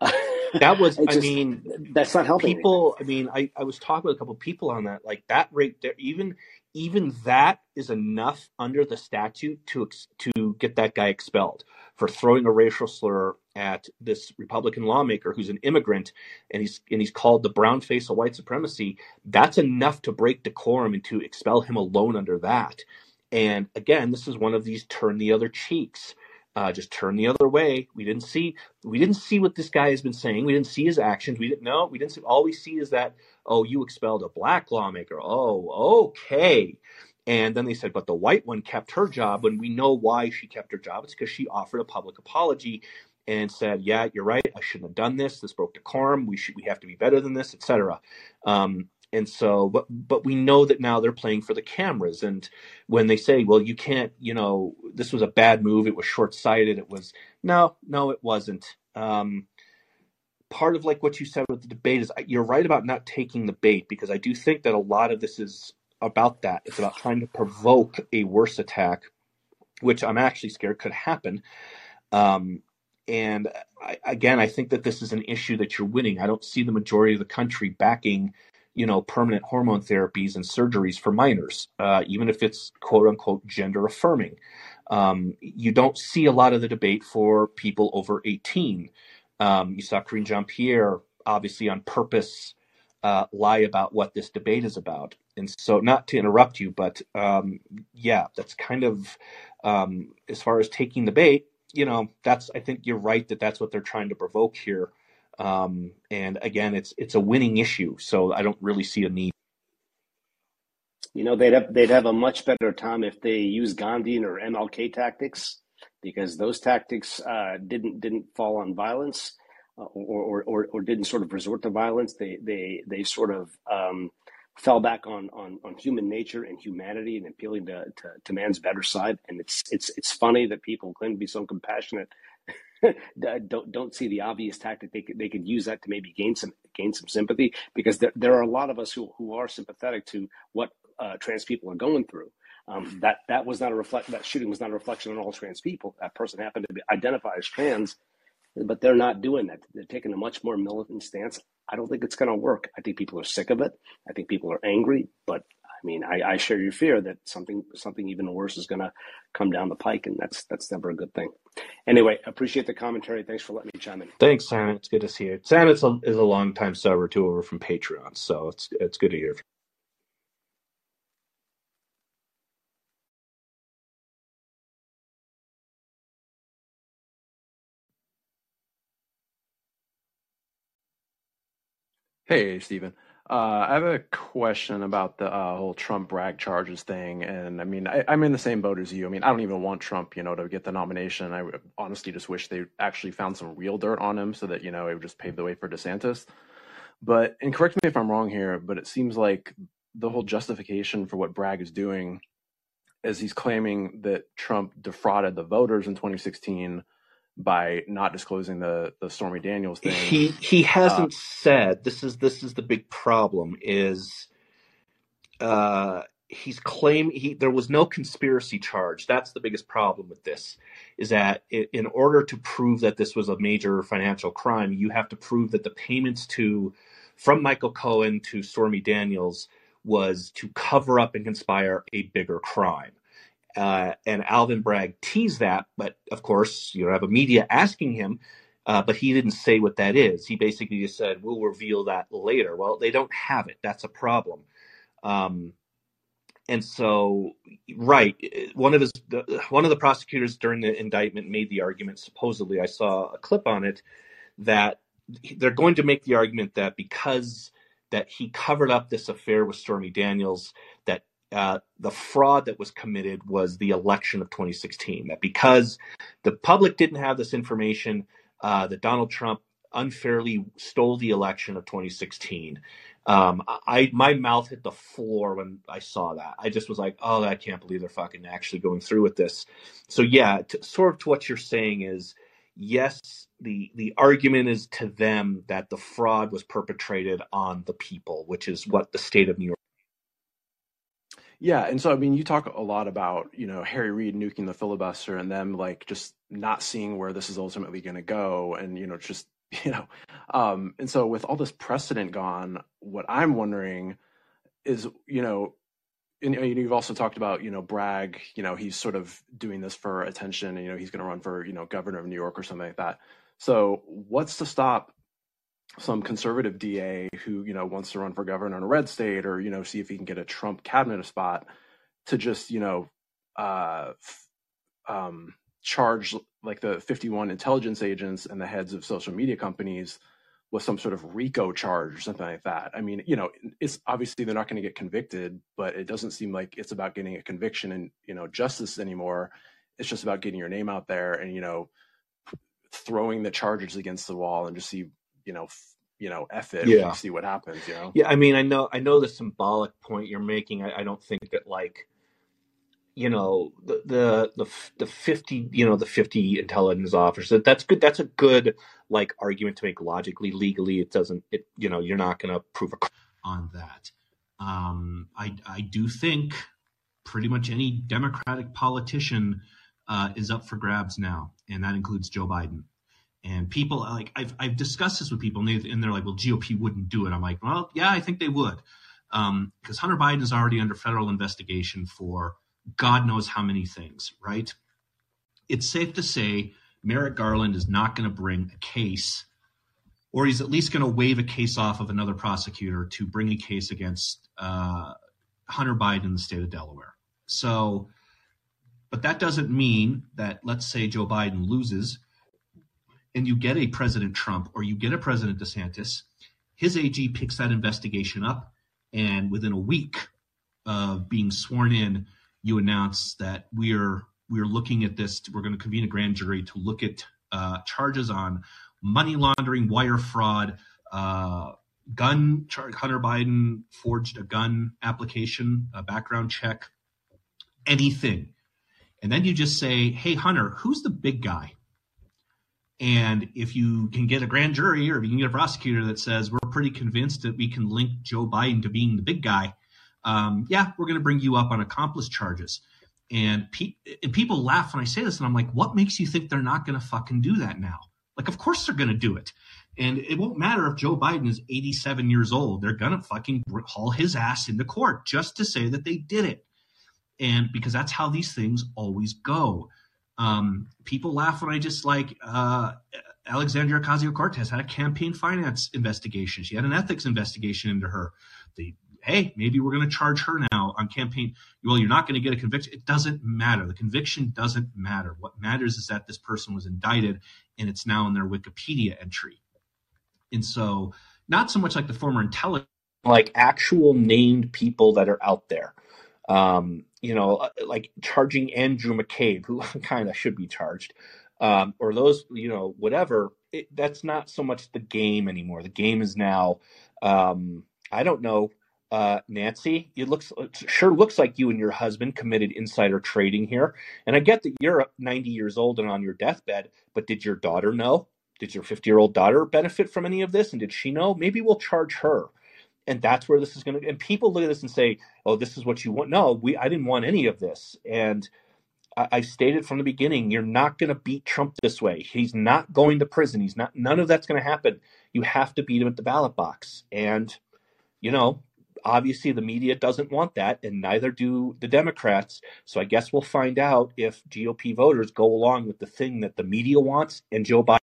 That was I mean
that's not helping
people anything. I mean I, I was talking with a couple people on that like that rate there even even that is enough under the statute to to get that guy expelled for throwing a racial slur at this Republican lawmaker who's an immigrant and he's and he's called the brown face of white supremacy. That's enough to break decorum and to expel him alone under that. And again, this is one of these turn the other cheeks. Uh, just turn the other way. We didn't see we didn't see what this guy has been saying. We didn't see his actions. We didn't know. We didn't see. All we see is that oh, you expelled a black lawmaker. Oh, okay. And then they said, but the white one kept her job. When we know why she kept her job, it's because she offered a public apology and said, "Yeah, you're right. I shouldn't have done this. This broke decorum. We should. We have to be better than this, etc." Um, and so but but we know that now they're playing for the cameras. And when they say well you can't you know this was a bad move. It was short-sighted. It was no no it wasn't. Um, part of like what you said with the debate is you're right about not taking the bait because i do think that a lot of this is about that. It's about trying to provoke a worse attack which i'm actually scared could happen. Um, and I, again i think that this is an issue that you're winning. I don't see the majority of the country backing you know, permanent hormone therapies and surgeries for minors, uh, even if it's quote unquote gender affirming. Um, you don't see a lot of the debate for people over 18. Um, you saw Karine Jean Pierre obviously on purpose uh, lie about what this debate is about. And so, not to interrupt you, but um, yeah, that's kind of um, as far as taking the bait. You know, that's I think you're right that that's what they're trying to provoke here. Um, and again, it's it's a winning issue, so I don't really see a need.
You know, they'd have they'd have a much better time if they use Gandhian or MLK tactics, because those tactics uh, didn't didn't fall on violence, uh, or, or or didn't sort of resort to violence. They they they sort of um, fell back on, on on human nature and humanity and appealing to, to, to man's better side. And it's it's it's funny that people claim to be so compassionate don't don't see the obvious tactic. They could they could use that to maybe gain some gain some sympathy because there there are a lot of us who who are sympathetic to what uh, trans people are going through. Um, that that was not a reflect. That shooting was not a reflection on all trans people. That person happened to be identified as trans, but they're not doing that. They're taking a much more militant stance. I don't think it's going to work. I think people are sick of it. I think people are angry, but I mean, I, I share your fear that something something even worse is going to come down the pike, and that's that's never a good thing. Anyway, appreciate the commentary. Thanks for letting me chime in.
Thanks, Sam. It's good to see you. Sam is a, is a long time server too, over from Patreon, so it's it's good to hear.
Hey, Stephen. Uh, I have a question about the uh, whole Trump Bragg charges thing, and I mean, I, I'm in the same boat as you. I mean, I don't even want Trump, you know, to get the nomination. I honestly just wish they actually found some real dirt on him, so that you know it would just pave the way for DeSantis. But and correct me if I'm wrong here, but it seems like the whole justification for what Bragg is doing is he's claiming that Trump defrauded the voters in 2016 by not disclosing the the Stormy Daniels thing.
He he hasn't uh, said this is this is the big problem is uh, he's claim he there was no conspiracy charge. That's the biggest problem with this, is that in order to prove that this was a major financial crime, you have to prove that the payments to from Michael Cohen to Stormy Daniels was to cover up and conspire a bigger crime. Uh, and Alvin Bragg teased that, but of course, you have a media asking him, uh, but he didn't say what that is. He basically just said, "We'll reveal that later." Well, they don't have it. That's a problem. Um, and so, right, one of his one of the prosecutors during the indictment made the argument. Supposedly, I saw a clip on it that they're going to make the argument that because that he covered up this affair with Stormy Daniels, that uh, the fraud that was committed was the election of 2016. That because the public didn't have this information, uh, that Donald Trump unfairly stole the election of 2016. Um, I my mouth hit the floor when I saw that. I just was like, "Oh, I can't believe they're fucking actually going through with this." So yeah, to, sort of to what you're saying is, yes, the the argument is to them that the fraud was perpetrated on the people, which is what the state of New York
yeah, and so I mean, you talk a lot about you know Harry Reid nuking the filibuster and them like just not seeing where this is ultimately going to go, and you know just you know, um, and so with all this precedent gone, what I'm wondering is you know, and you've also talked about you know Bragg, you know he's sort of doing this for attention, and you know he's going to run for you know governor of New York or something like that. So what's to stop some conservative DA who you know wants to run for governor in a red state or you know see if he can get a Trump cabinet spot to just you know uh, um, charge like the 51 intelligence agents and the heads of social media companies with some sort of RICO charge or something like that. I mean, you know, it's obviously they're not going to get convicted, but it doesn't seem like it's about getting a conviction and you know justice anymore. It's just about getting your name out there and you know throwing the charges against the wall and just see you know, f- you know, F it. Yeah. See what happens. You know.
Yeah, I mean, I know, I know the symbolic point you're making. I, I don't think that like, you know, the, the the the fifty, you know, the fifty intelligence officers. That's good. That's a good like argument to make logically, legally. It doesn't. It you know, you're not going to prove a
on that. Um, I I do think pretty much any Democratic politician uh, is up for grabs now, and that includes Joe Biden. And people like I've I've discussed this with people, and, they, and they're like, "Well, GOP wouldn't do it." I'm like, "Well, yeah, I think they would," because um, Hunter Biden is already under federal investigation for God knows how many things. Right? It's safe to say Merrick Garland is not going to bring a case, or he's at least going to waive a case off of another prosecutor to bring a case against uh, Hunter Biden in the state of Delaware. So, but that doesn't mean that let's say Joe Biden loses and you get a President Trump or you get a President DeSantis, his AG picks that investigation up, and within a week of being sworn in, you announce that we're we're looking at this. We're going to convene a grand jury to look at uh, charges on money laundering, wire fraud, uh, gun. Hunter Biden forged a gun application, a background check, anything, and then you just say, "Hey, Hunter, who's the big guy?" And if you can get a grand jury or if you can get a prosecutor that says, we're pretty convinced that we can link Joe Biden to being the big guy, um, yeah, we're going to bring you up on accomplice charges. And, pe- and people laugh when I say this, and I'm like, what makes you think they're not going to fucking do that now? Like, of course they're going to do it. And it won't matter if Joe Biden is 87 years old. They're going to fucking haul his ass into court just to say that they did it. And because that's how these things always go. Um, people laugh when I just like uh, Alexandria Ocasio Cortez had a campaign finance investigation. She had an ethics investigation into her. The hey, maybe we're going to charge her now on campaign. Well, you're not going to get a conviction. It doesn't matter. The conviction doesn't matter. What matters is that this person was indicted and it's now in their Wikipedia entry. And so, not so much like the former intelligence,
like actual named people that are out there. Um, you know, uh, like charging Andrew McCabe, who kind of should be charged, um, or those, you know, whatever. It, that's not so much the game anymore. The game is now, um, I don't know, uh, Nancy. It looks it sure looks like you and your husband committed insider trading here. And I get that you're 90 years old and on your deathbed, but did your daughter know? Did your 50 year old daughter benefit from any of this? And did she know? Maybe we'll charge her. And that's where this is going to. And people look at this and say, "Oh, this is what you want." No, we. I didn't want any of this, and I, I stated from the beginning, you're not going to beat Trump this way. He's not going to prison. He's not. None of that's going to happen. You have to beat him at the ballot box, and you know, obviously the media doesn't want that, and neither do the Democrats. So I guess we'll find out if GOP voters go along with the thing that the media wants and Joe Biden.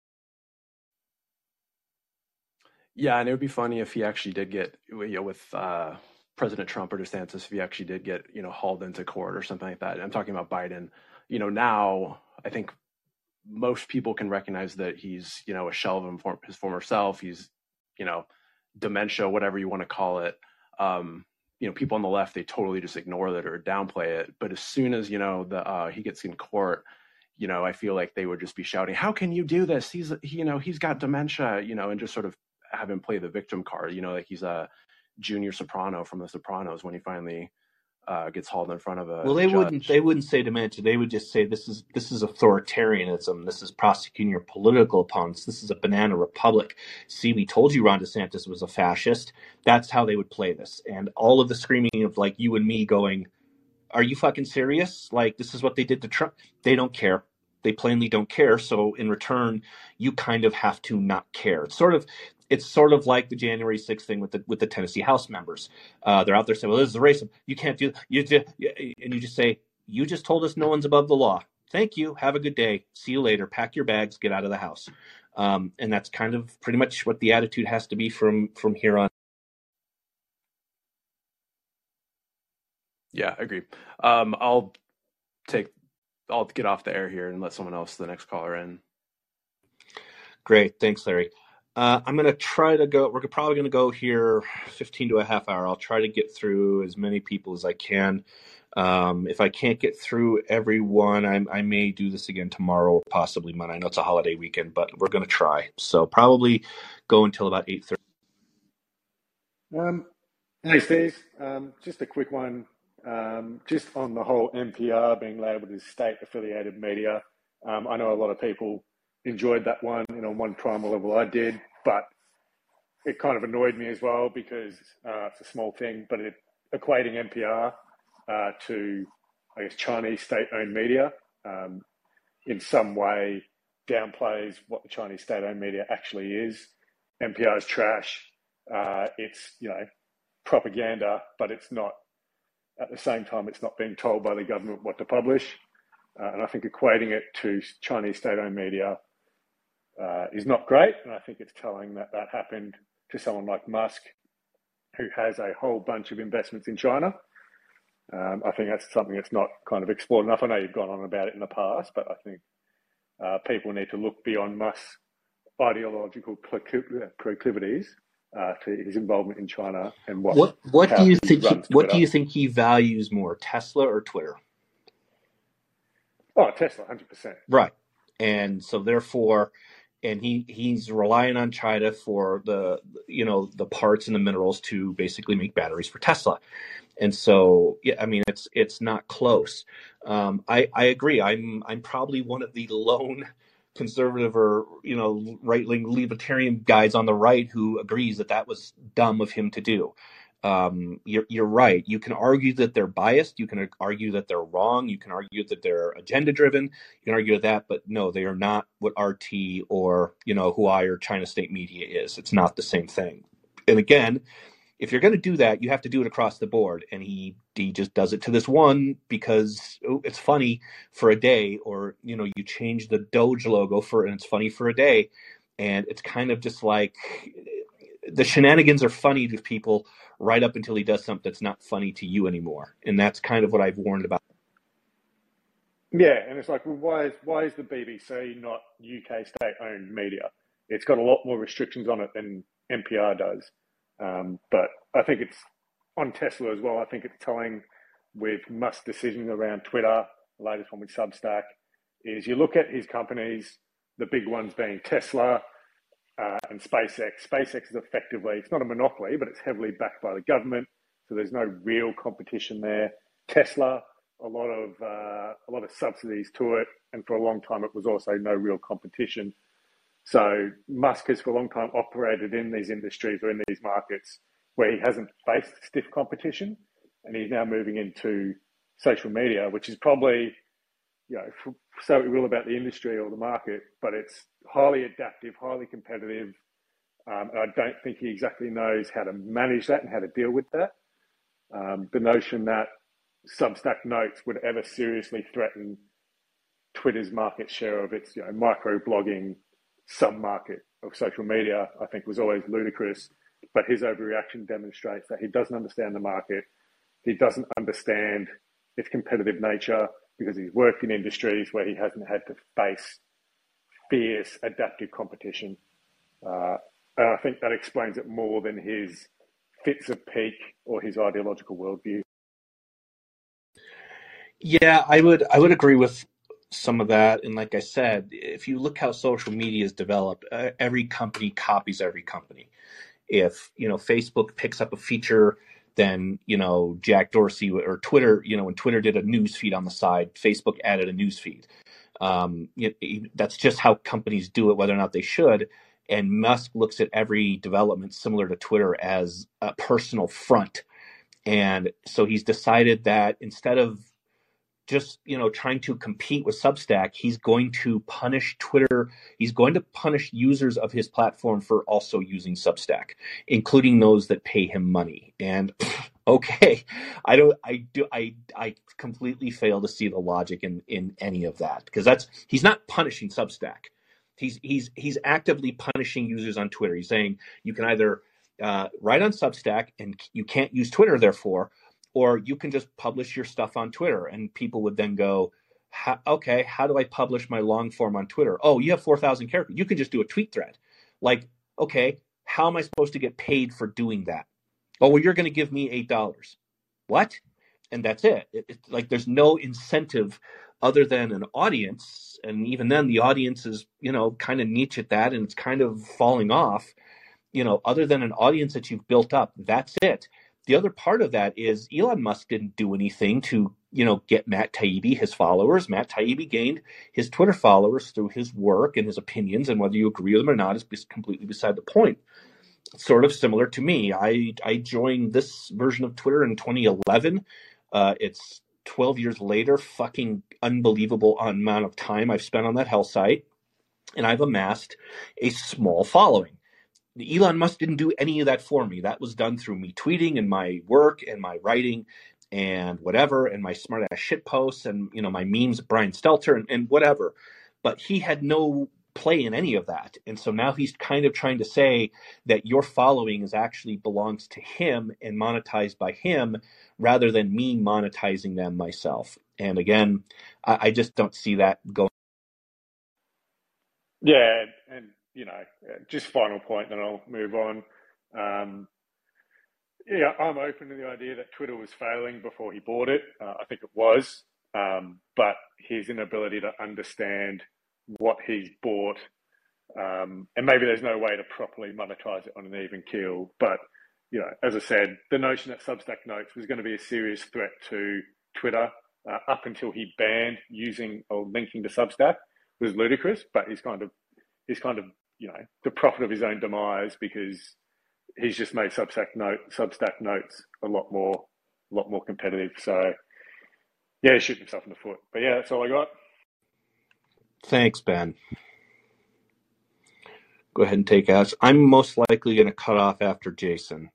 Yeah, and it would be funny if he actually did get, you know, with uh, President Trump or DeSantis, if he actually did get, you know, hauled into court or something like that. I'm talking about Biden. You know, now I think most people can recognize that he's, you know, a shell of his former self. He's, you know, dementia, whatever you want to call it. Um, you know, people on the left they totally just ignore that or downplay it. But as soon as you know the uh, he gets in court, you know, I feel like they would just be shouting, "How can you do this? He's, you know, he's got dementia," you know, and just sort of have him play the victim card. You know, like he's a junior soprano from The Sopranos when he finally uh, gets hauled in front of a.
Well, they
judge.
wouldn't. They wouldn't say dementia. They would just say this is this is authoritarianism. This is prosecuting your political opponents. This is a banana republic. See, we told you Ron DeSantis was a fascist. That's how they would play this, and all of the screaming of like you and me going, "Are you fucking serious? Like this is what they did to Trump." They don't care they plainly don't care so in return you kind of have to not care it's sort of it's sort of like the January 6th thing with the with the Tennessee House members. Uh, they're out there saying, "Well, this is racism. You can't do you just," and you just say, "You just told us no one's above the law. Thank you. Have a good day. See you later. Pack your bags. Get out of the house." Um, and that's kind of pretty much what the attitude has to be from from here on.
Yeah, I agree. Um, I'll take. I'll get off the air here and let someone else, the next caller, in.
Great, thanks, Larry. Uh, I'm going to try to go. We're probably going to go here 15 to a half hour. I'll try to get through as many people as I can. Um, if I can't get through everyone, I, I, may do this again tomorrow or possibly Monday. I know it's a holiday weekend, but we're going to try. So probably go until about 8:30.
Um, hey, Steve. Um, just a quick one. Um, just on the whole NPR being labelled as state-affiliated media. Um, I know a lot of people enjoyed that one, you know, on one primal level I did, but it kind of annoyed me as well because uh, it's a small thing, but it equating NPR uh, to, I guess, Chinese state-owned media um, in some way downplays what the Chinese state-owned media actually is. NPR is trash. Uh, it's you know propaganda, but it's not. At the same time, it's not being told by the government what to publish, uh, and I think equating it to Chinese state-owned media uh, is not great. And I think it's telling that that happened to someone like Musk, who has a whole bunch of investments in China. Um, I think that's something that's not kind of explored enough. I know you've gone on about it in the past, but I think uh, people need to look beyond Musk's ideological proclivities uh, to his involvement in China and what.
What, what do you think? He, what do you think he values more, Tesla or Twitter?
Oh, Tesla, hundred percent.
Right, and so therefore, and he he's relying on China for the you know the parts and the minerals to basically make batteries for Tesla. And so, yeah, I mean, it's it's not close. Um, I I agree. I'm I'm probably one of the lone conservative or you know right wing libertarian guys on the right who agrees that that was dumb of him to do um, you're, you're right. You can argue that they're biased. You can argue that they're wrong. You can argue that they're agenda driven. You can argue that, but no, they are not what RT or you know Huawei or China State Media is. It's not the same thing. And again, if you're going to do that, you have to do it across the board. And he he just does it to this one because oh, it's funny for a day, or you know, you change the Doge logo for and it's funny for a day, and it's kind of just like the shenanigans are funny to people right up until he does something that's not funny to you anymore. And that's kind of what I've warned about.
Yeah, and it's like, well, why is why is the BBC not UK state-owned media? It's got a lot more restrictions on it than NPR does. Um, but I think it's on Tesla as well. I think it's telling with Musk's decision around Twitter, the latest one with Substack, is you look at his companies, the big ones being Tesla, uh, and SpaceX. SpaceX is effectively, it's not a monopoly, but it's heavily backed by the government. So there's no real competition there. Tesla, a lot of uh, a lot of subsidies to it, and for a long time it was also no real competition. So Musk has for a long time operated in these industries or in these markets where he hasn't faced stiff competition, and he's now moving into social media, which is probably, you know, so we will about the industry or the market, but it's highly adaptive, highly competitive. Um, and I don't think he exactly knows how to manage that and how to deal with that. Um, the notion that Substack Notes would ever seriously threaten Twitter's market share of its you know, micro blogging sub market of social media, I think was always ludicrous. But his overreaction demonstrates that he doesn't understand the market. He doesn't understand its competitive nature because he's worked in industries where he hasn't had to face fierce adaptive competition. Uh, and I think that explains it more than his fits of pique or his ideological worldview.
Yeah, I would I would agree with some of that. And like I said, if you look how social media is developed, uh, every company copies every company. If you know Facebook picks up a feature, then you know Jack Dorsey or Twitter, you know when Twitter did a news feed on the side, Facebook added a news feed. Um, that's just how companies do it, whether or not they should. And Musk looks at every development similar to Twitter as a personal front. And so he's decided that instead of just you know trying to compete with substack he's going to punish twitter. He's going to punish users of his platform for also using substack including those that pay him money. And okay i don't i do i i completely fail to see the logic in in any of that because that's he's not punishing substack. He's he's he's actively punishing users on twitter. He's saying you can either uh, write on substack and you can't use twitter therefore or you can just publish your stuff on Twitter and people would then go, okay, how do I publish my long form on Twitter? Oh, you have 4,000 characters. You can just do a tweet thread. Like, okay, how am I supposed to get paid for doing that? Oh, well, you're going to give me $8. What? And that's it. it, it like, there's no incentive other than an audience. And even then, the audience is, you know, kind of niche at that and it's kind of falling off. You know, other than an audience that you've built up, that's it the other part of that is Elon Musk didn't do anything to, you know, get Matt Taibbi his followers. Matt Taibbi gained his Twitter followers through his work and his opinions, and whether you agree with them or not is completely beside the point. Sort of similar to me. I I joined this version of Twitter in 2011. Uh, it's 12 years later. Fucking unbelievable amount of time I've spent on that hell site, and I've amassed a small following. Elon Musk didn't do any of that for me. That was done through me tweeting and my work and my writing and whatever and my smart ass shit posts and you know my memes Brian Stelter and, and whatever. But he had no play in any of that. And so now he's kind of trying to say that your following is actually belongs to him and monetized by him rather than me monetizing them myself. And again, I, I just don't see that going.
Yeah, and you know, just final point, then I'll move on. Um, yeah, I'm open to the idea that Twitter was failing before he bought it. Uh, I think it was, um, but his inability to understand what he's bought, um, and maybe there's no way to properly monetize it on an even keel. But you know, as I said, the notion that Substack Notes was going to be a serious threat to Twitter uh, up until he banned using or linking to Substack was ludicrous. But he's kind of he's kind of you know the prophet of his own demise because he's just made Substack note Substack notes a lot more a lot more competitive. So yeah, shooting himself in the foot. But yeah, that's all I got.
Thanks, Ben. Go ahead and take us. I'm most likely going to cut off after Jason,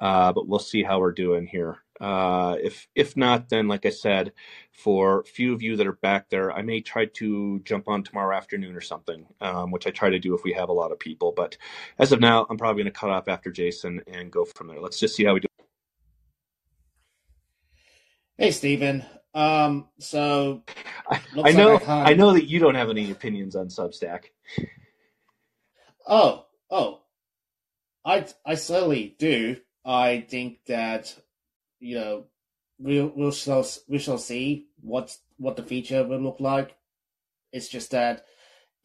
uh, but we'll see how we're doing here. Uh, if if not, then like I said, for a few of you that are back there, I may try to jump on tomorrow afternoon or something, um, which I try to do if we have a lot of people. But as of now, I'm probably going to cut off after Jason and go from there. Let's just see how we do.
Hey, Stephen. Um, so
I, I know like I, I know that you don't have any opinions on Substack.
Oh, oh, I I certainly do. I think that you know, we'll we'll shall we shall see what what the feature will look like. It's just that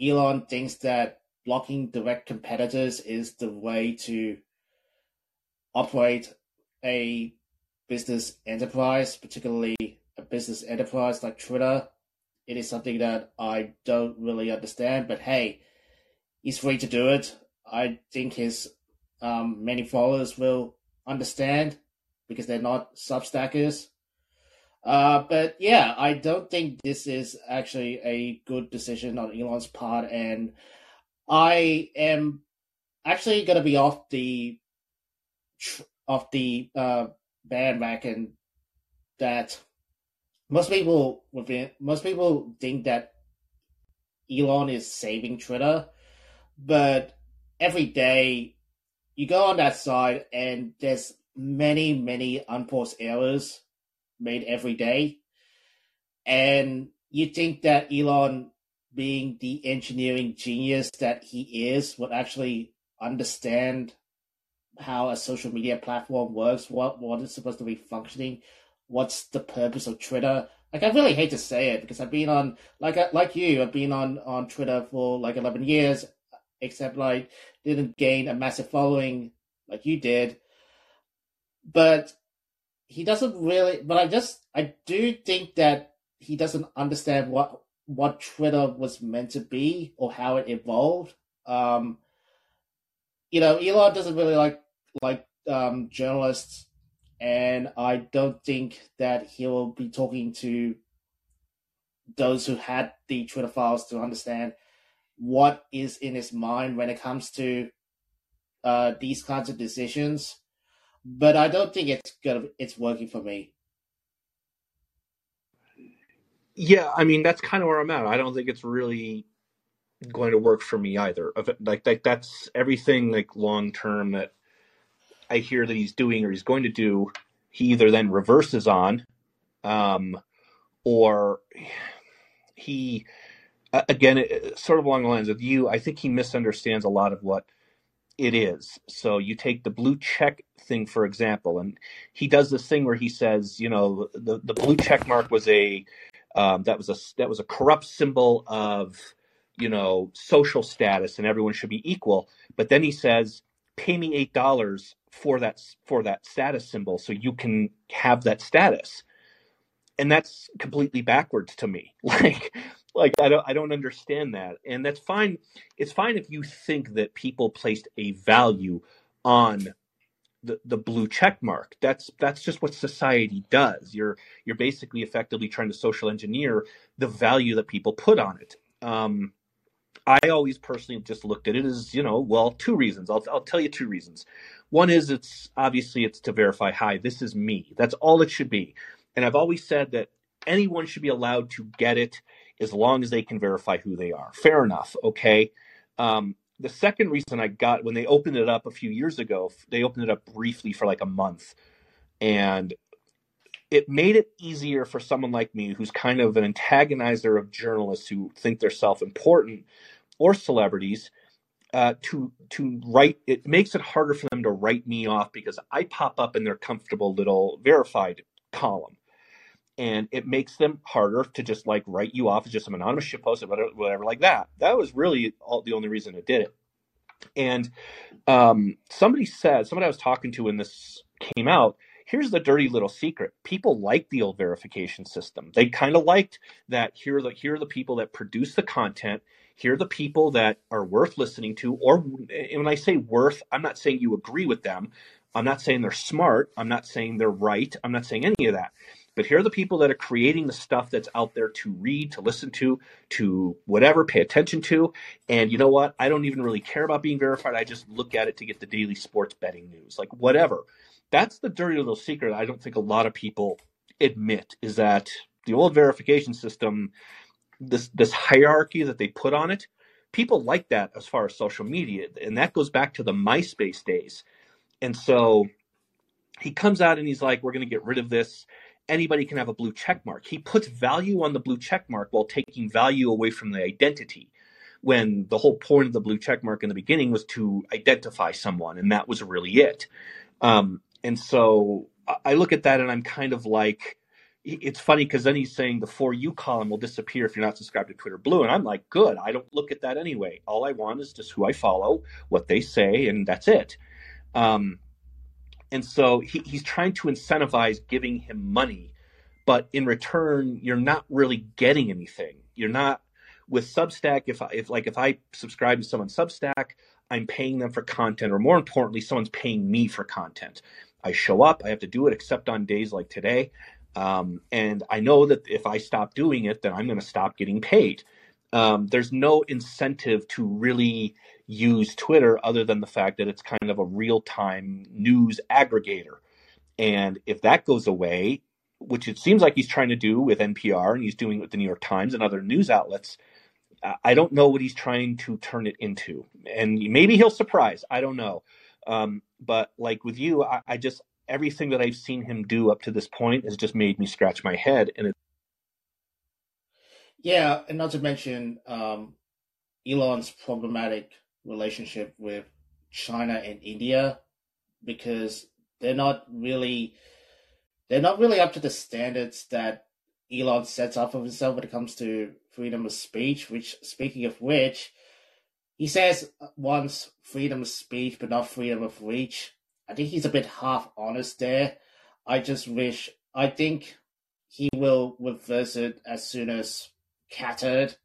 Elon thinks that blocking direct competitors is the way to operate a business enterprise, particularly a business enterprise like Twitter. It is something that I don't really understand, but hey, he's free to do it. I think his um, many followers will understand because they're not Substackers. Uh, but yeah, I don't think this is actually a good decision on Elon's part, and I am actually going to be off the off the uh, bandwagon that most people within most people think that Elon is saving Twitter, but every day you go on that side and there's many many unforced errors made every day, and you think that Elon, being the engineering genius that he is, would actually understand how a social media platform works, what what is supposed to be functioning, what's the purpose of Twitter. Like I really hate to say it because I've been on like uh, like you, I've been on on Twitter for like eleven years, except like didn't gain a massive following like you did. But he doesn't really. But I just I do think that he doesn't understand what what Twitter was meant to be or how it evolved. Um, you know, Elon doesn't really like like um, journalists, and I don't think that he will be talking to those who had the Twitter files to understand what is in his mind when it comes to uh, these kinds of decisions. But I don't think it's gonna it's working for me.
Yeah, I mean that's kind of where I'm at. I don't think it's really going to work for me either. Like, like that's everything like long term that I hear that he's doing or he's going to do. He either then reverses on, um, or he again sort of along the lines of you. I think he misunderstands a lot of what it is. So you take the blue check thing for example, and he does this thing where he says, you know, the the blue check mark was a um, that was a that was a corrupt symbol of you know social status and everyone should be equal. But then he says, pay me eight dollars for that for that status symbol so you can have that status and that's completely backwards to me like like I don't I don't understand that. And that's fine. It's fine if you think that people placed a value on the, the blue check mark. That's that's just what society does. You're you're basically effectively trying to social engineer the value that people put on it. Um, I always personally just looked at it as you know, well, two reasons. I'll I'll tell you two reasons. One is it's obviously it's to verify, hi, this is me. That's all it should be. And I've always said that anyone should be allowed to get it as long as they can verify who they are. Fair enough. Okay. Um, the second reason I got when they opened it up a few years ago, they opened it up briefly for like a month, and it made it easier for someone like me, who's kind of an antagonizer of journalists who think they're self-important or celebrities, uh, to to write. It makes it harder for them to write me off because I pop up in their comfortable little verified column and it makes them harder to just like write you off as just some anonymous shit post or whatever, whatever like that. That was really all, the only reason it did it. And um, somebody said, somebody I was talking to when this came out, here's the dirty little secret. People like the old verification system. They kind of liked that here are the here are the people that produce the content. Here are the people that are worth listening to. Or when I say worth, I'm not saying you agree with them. I'm not saying they're smart. I'm not saying they're right. I'm not saying any of that. But here are the people that are creating the stuff that's out there to read, to listen to, to whatever, pay attention to. And you know what? I don't even really care about being verified. I just look at it to get the daily sports betting news, like whatever. That's the dirty little secret I don't think a lot of people admit is that the old verification system, this this hierarchy that they put on it, people like that as far as social media, and that goes back to the MySpace days. And so he comes out and he's like, "We're going to get rid of this." Anybody can have a blue check mark. He puts value on the blue check mark while taking value away from the identity. When the whole point of the blue check mark in the beginning was to identify someone, and that was really it. Um, and so I look at that and I'm kind of like, it's funny because then he's saying the for you column will disappear if you're not subscribed to Twitter Blue. And I'm like, good. I don't look at that anyway. All I want is just who I follow, what they say, and that's it. Um, and so he, he's trying to incentivize giving him money, but in return, you're not really getting anything. You're not with Substack. If I, if like if I subscribe to someone's Substack, I'm paying them for content, or more importantly, someone's paying me for content. I show up. I have to do it, except on days like today. Um, and I know that if I stop doing it, then I'm going to stop getting paid. Um, there's no incentive to really use Twitter other than the fact that it's kind of a real time news aggregator. And if that goes away, which it seems like he's trying to do with NPR and he's doing it with the New York Times and other news outlets, I don't know what he's trying to turn it into. And maybe he'll surprise. I don't know. Um, but like with you, I, I, just everything that I've seen him do up to this point has just made me scratch my head. And
yeah, and not to mention um, Elon's problematic relationship with China and India because they're not really they're not really up to the standards that Elon sets up for himself when it comes to freedom of speech. Which, speaking of which, he says wants freedom of speech but not freedom of reach. I think he's a bit half honest there. I just wish I think he will reverse it as soon as Catturd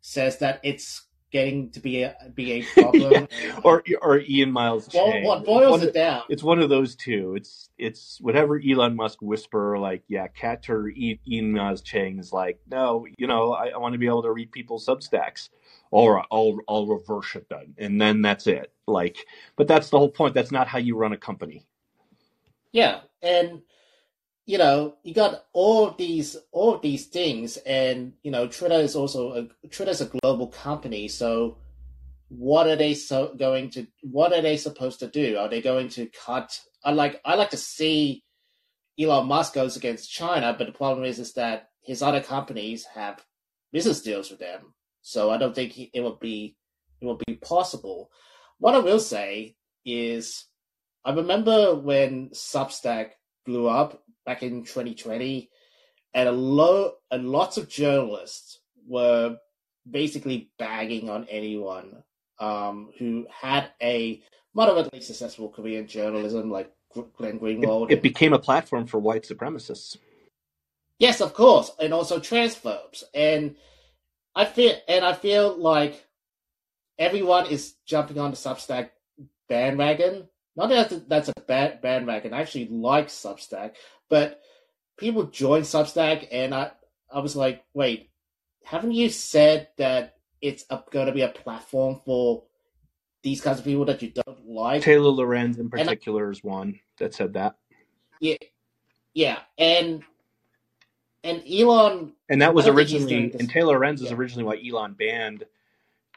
says that it's getting to be a be a problem.
yeah. Or or Ian Miles.
Well, what boils it down?
It's one of those two. It's it's whatever Elon Musk whisper, like yeah, Cat or Ian Miles Cheong is like, no, you know, I, I want to be able to read people's Substacks. All right, I'll I'll reverse it then, and then that's it. Like, but that's the whole point. That's not how you run a company.
Yeah, and you know, you got all these all these things, and you know, Twitter is also a Twitter is a global company. So, what are they so going to? What are they supposed to do? Are they going to cut? I like I like to see Elon Musk goes against China, but the problem is is that his other companies have business deals with them. So I don't think he, it would be it would be possible. What I will say is, I remember when Substack blew up back in 2020, and a lot and lots of journalists were basically bagging on anyone um, who had a moderately successful career in journalism, like Glenn Greenwald.
It, it became a platform for white supremacists.
Yes, of course, and also transphobes. And I feel, and I feel like everyone is jumping on the Substack bandwagon. Not that that's a bad bandwagon. I actually like Substack, but people join Substack, and I I was like, wait, haven't you said that it's going to be a platform for these kinds of people that you don't like?
Taylor Lorenz, in particular, I, is one that said that.
Yeah, yeah, and and Elon,
and that was originally, and Taylor Lorenz yeah. is originally why Elon banned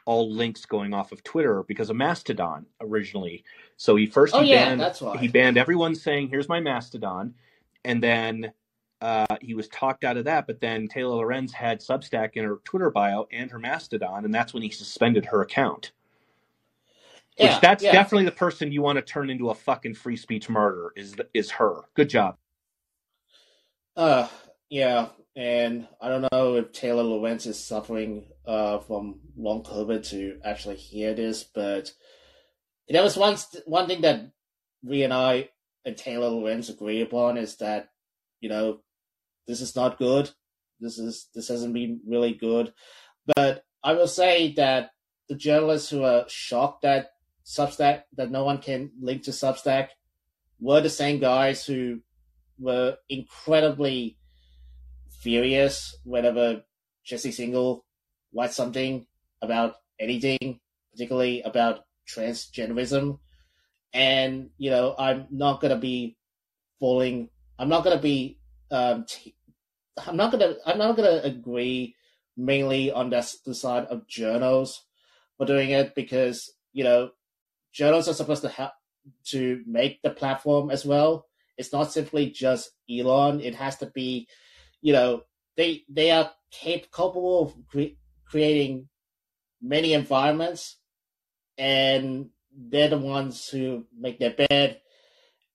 all links going off of Twitter because of Mastodon originally. So he first
oh,
he
yeah,
banned
that's why.
he banned everyone saying here's my Mastodon, and then uh, he was talked out of that. But then Taylor Lorenz had Substack in her Twitter bio and her Mastodon, and that's when he suspended her account. Yeah, Which that's yeah. definitely the person you want to turn into a fucking free speech martyr is is her. Good job.
Uh, yeah, and I don't know if Taylor Lorenz is suffering uh, from long COVID to actually hear this, but there was one one thing that we and I and Taylor Lorenz agree upon is that you know this is not good. This is this hasn't been really good, but I will say that the journalists who are shocked that Substack that no one can link to Substack were the same guys who were incredibly furious whenever Jesse Singal writes something about anything, particularly about transgenderism. And, you know, I'm not going to be falling, I'm not going to be, um, t- I'm not going to, I'm not going to agree mainly on the, the side of journals for doing it because, you know, journals are supposed to help to make the platform as well. It's not simply just Elon. It has to be you know, they they are capable of cre- creating many environments, and they're the ones who make their bed,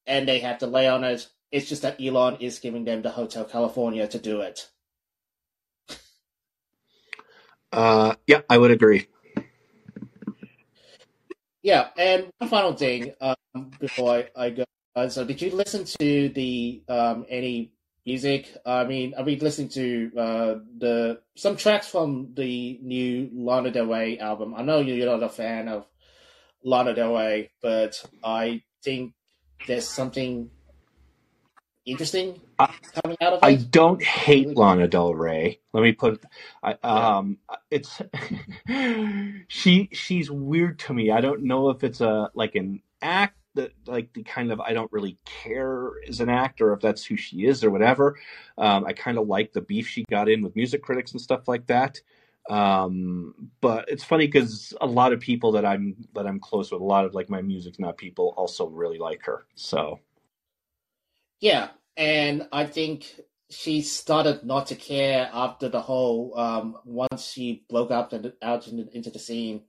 and they have to lay on it. It's just that Elon is giving them the Hotel California to do it.
Uh, yeah, I would agree.
Yeah, and one final thing um, before I, I go. Uh, so, did you listen to the um, any music. I mean, I've been listening to uh, the some tracks from the new Lana Del Rey album. I know you're not a fan of Lana Del Rey, but I think there's something interesting
I,
coming out of it.
I don't hate
Really?
Lana Del Rey. Let me put, I um, it's she she's weird to me. I don't know if it's a like an act that like the kind of I don't really care as an actor if that's who she is or whatever. Um, I kind of like the beef she got in with music critics and stuff like that. Um, but it's funny because a lot of people that I'm that I'm close with, a lot of like my music's not people, also really like her. So
Yeah, and I think she started not to care after the whole um, once she broke up and out into, the scene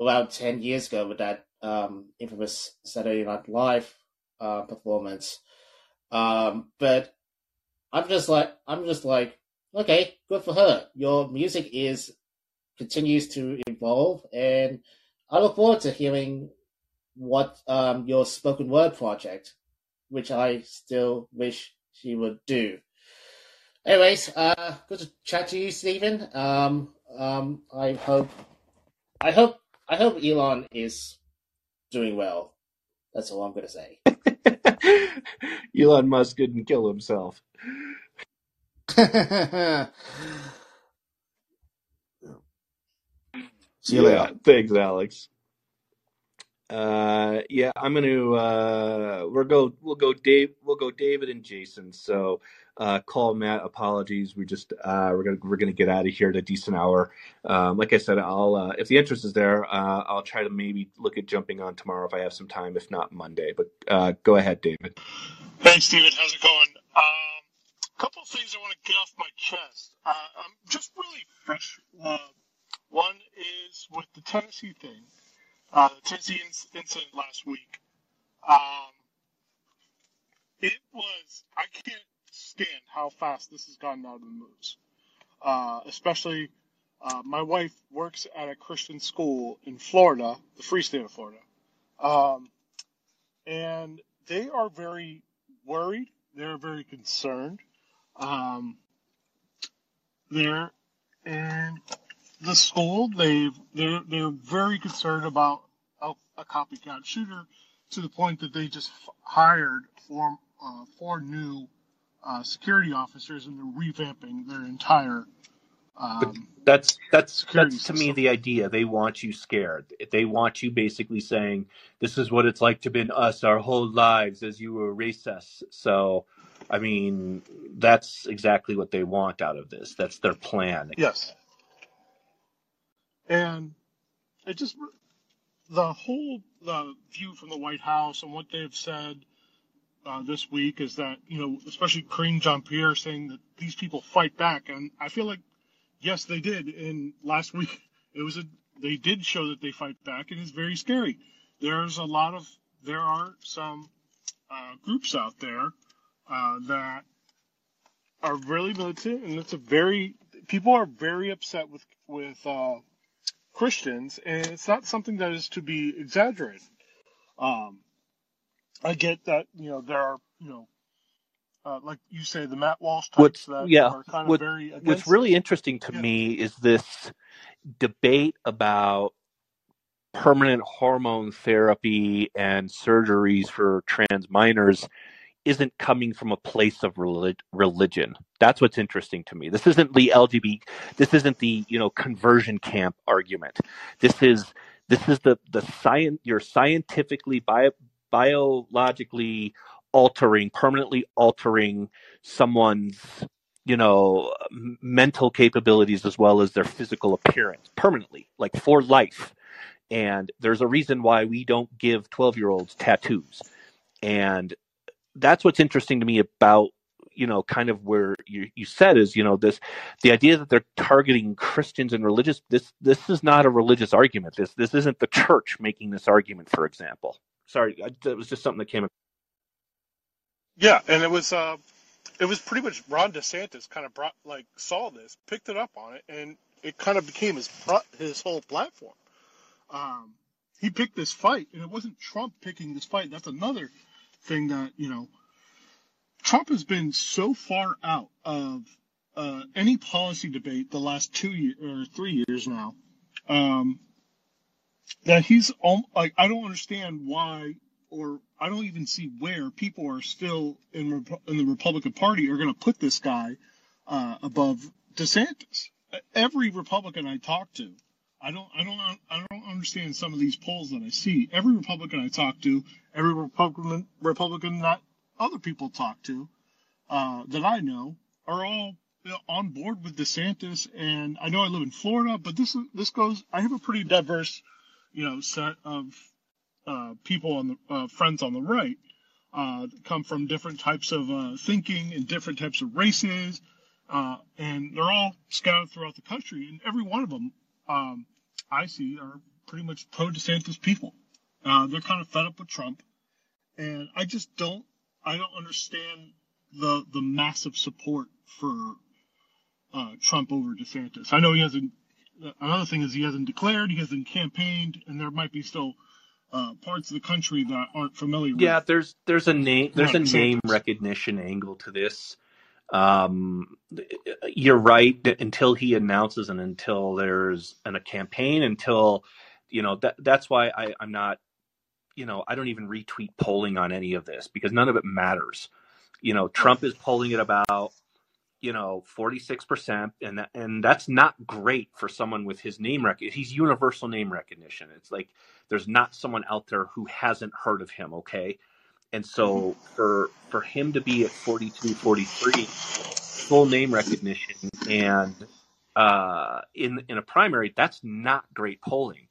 about ten years ago with that um, infamous Saturday Night Live uh, performance. Um, but I'm just like I'm just like okay, good for her. Your music is continues to evolve, and I look forward to hearing what um, your spoken word project which I still wish she would do. Anyways, uh, good to chat to you, Stephen. Um, um, I hope, I hope, I hope Elon is doing well. That's all I'm gonna say.
Elon Musk didn't kill himself.
See you
Yeah,
later.
thanks, Alex. Uh, yeah, I'm gonna uh, we'll go we'll go Dave we'll go David and Jason. So uh, call Matt. Apologies. We just uh, we're gonna we're gonna get out of here at a decent hour. Um, like I said, I'll uh, if the interest is there, uh, I'll try to maybe look at jumping on tomorrow if I have some time. If not Monday, but uh, go ahead, David.
Hey, Steven, how's it going? Um, a couple of things I want to get off my chest. Uh, I'm just really fresh. Uh, one is with the Tennessee thing, the Tennessee inc- incident last week. Um, it was, I can't stand how fast this has gotten out of the news. Uh, especially, uh, my wife works at a Christian school in Florida, the free state of Florida. Um, and they are very worried. They're very concerned. Um, they're in the school. They've they're they're very concerned about a, a copycat shooter to the point that they just hired four uh, four new uh, security officers and they're revamping their entire um,
that's that's that's to me the idea. They want you scared. They want you basically saying, "This is what it's like to been us our whole lives as you erase us." So, I mean, that's exactly what they want out of this. That's their plan.
Yes, and it just the whole the view from the White House and what they've said uh, this week is that you know, especially Karine Jean Pierre saying that these people fight back, and I feel like yes, they did. And last week it was a they did show that they fight back, and it's very scary. There's a lot of there are some uh, groups out there uh, that are really militant, and it's a very people are very upset with with uh, Christians, and it's not something that is to be exaggerated. Um, I get that you know there are you know uh, like you say the Matt Walsh types
What's
that
yeah,
are kind of
what
very
what's really interesting to
Yeah,
me is this debate about permanent hormone therapy and surgeries for trans minors isn't coming from a place of relig- religion. That's what's interesting to me. This isn't the LGBT. This isn't the you know conversion camp argument. This is this is the the science. You're scientifically bio, biologically altering, permanently altering someone's you know mental capabilities as well as their physical appearance permanently, like for life. And there's a reason why we don't give 12 year olds tattoos. And that's what's interesting to me about you know kind of where you, you said is you know this the idea that they're targeting christians and religious this this is not a religious argument this this isn't the church making this argument for example sorry that was just something that came up
yeah, and it was uh, it was pretty much Ron DeSantis kind of brought like saw this, picked it up on it, and it kind of became his his whole platform. Um, he picked this fight, and it wasn't Trump picking this fight. That's another thing that you know Trump has been so far out of uh, any policy debate the last two years or three years now um, that he's al- like I don't understand why, or I don't even see where people are still in in the Republican Party are going to put this guy uh, above DeSantis. Every Republican I talk to, I don't I don't I don't understand some of these polls that I see. Every Republican I talk to, every Republican Republican that other people talk to, uh, that I know, are all on board with DeSantis. And I know I live in Florida, but this this goes. I have a pretty diverse, you know, set of uh, people on the uh, friends on the right uh, come from different types of uh, thinking and different types of races, uh, and they're all scattered throughout the country. And every one of them, um, I see, are pretty much pro DeSantis people. Uh, they're kind of fed up with Trump, and I just don't, I don't understand the the massive support for Trump over DeSantis. I know he hasn't. Another thing is he hasn't declared, he hasn't campaigned, and there might be still uh, parts of the country that aren't familiar
yeah
with
there's there's a name there's a name recognition angle to this. Um you're right until he announces and until there's an, a campaign until you know that that's why I, i'm not you know i don't even retweet polling on any of this because none of it matters. You know trump is polling at about you know 46% and that, and that's not great for someone with his name rec he's universal name recognition. It's like there's not someone out there who hasn't heard of him okay? And so for for him to be at 42 43 full name recognition and uh in in a primary that's not great polling.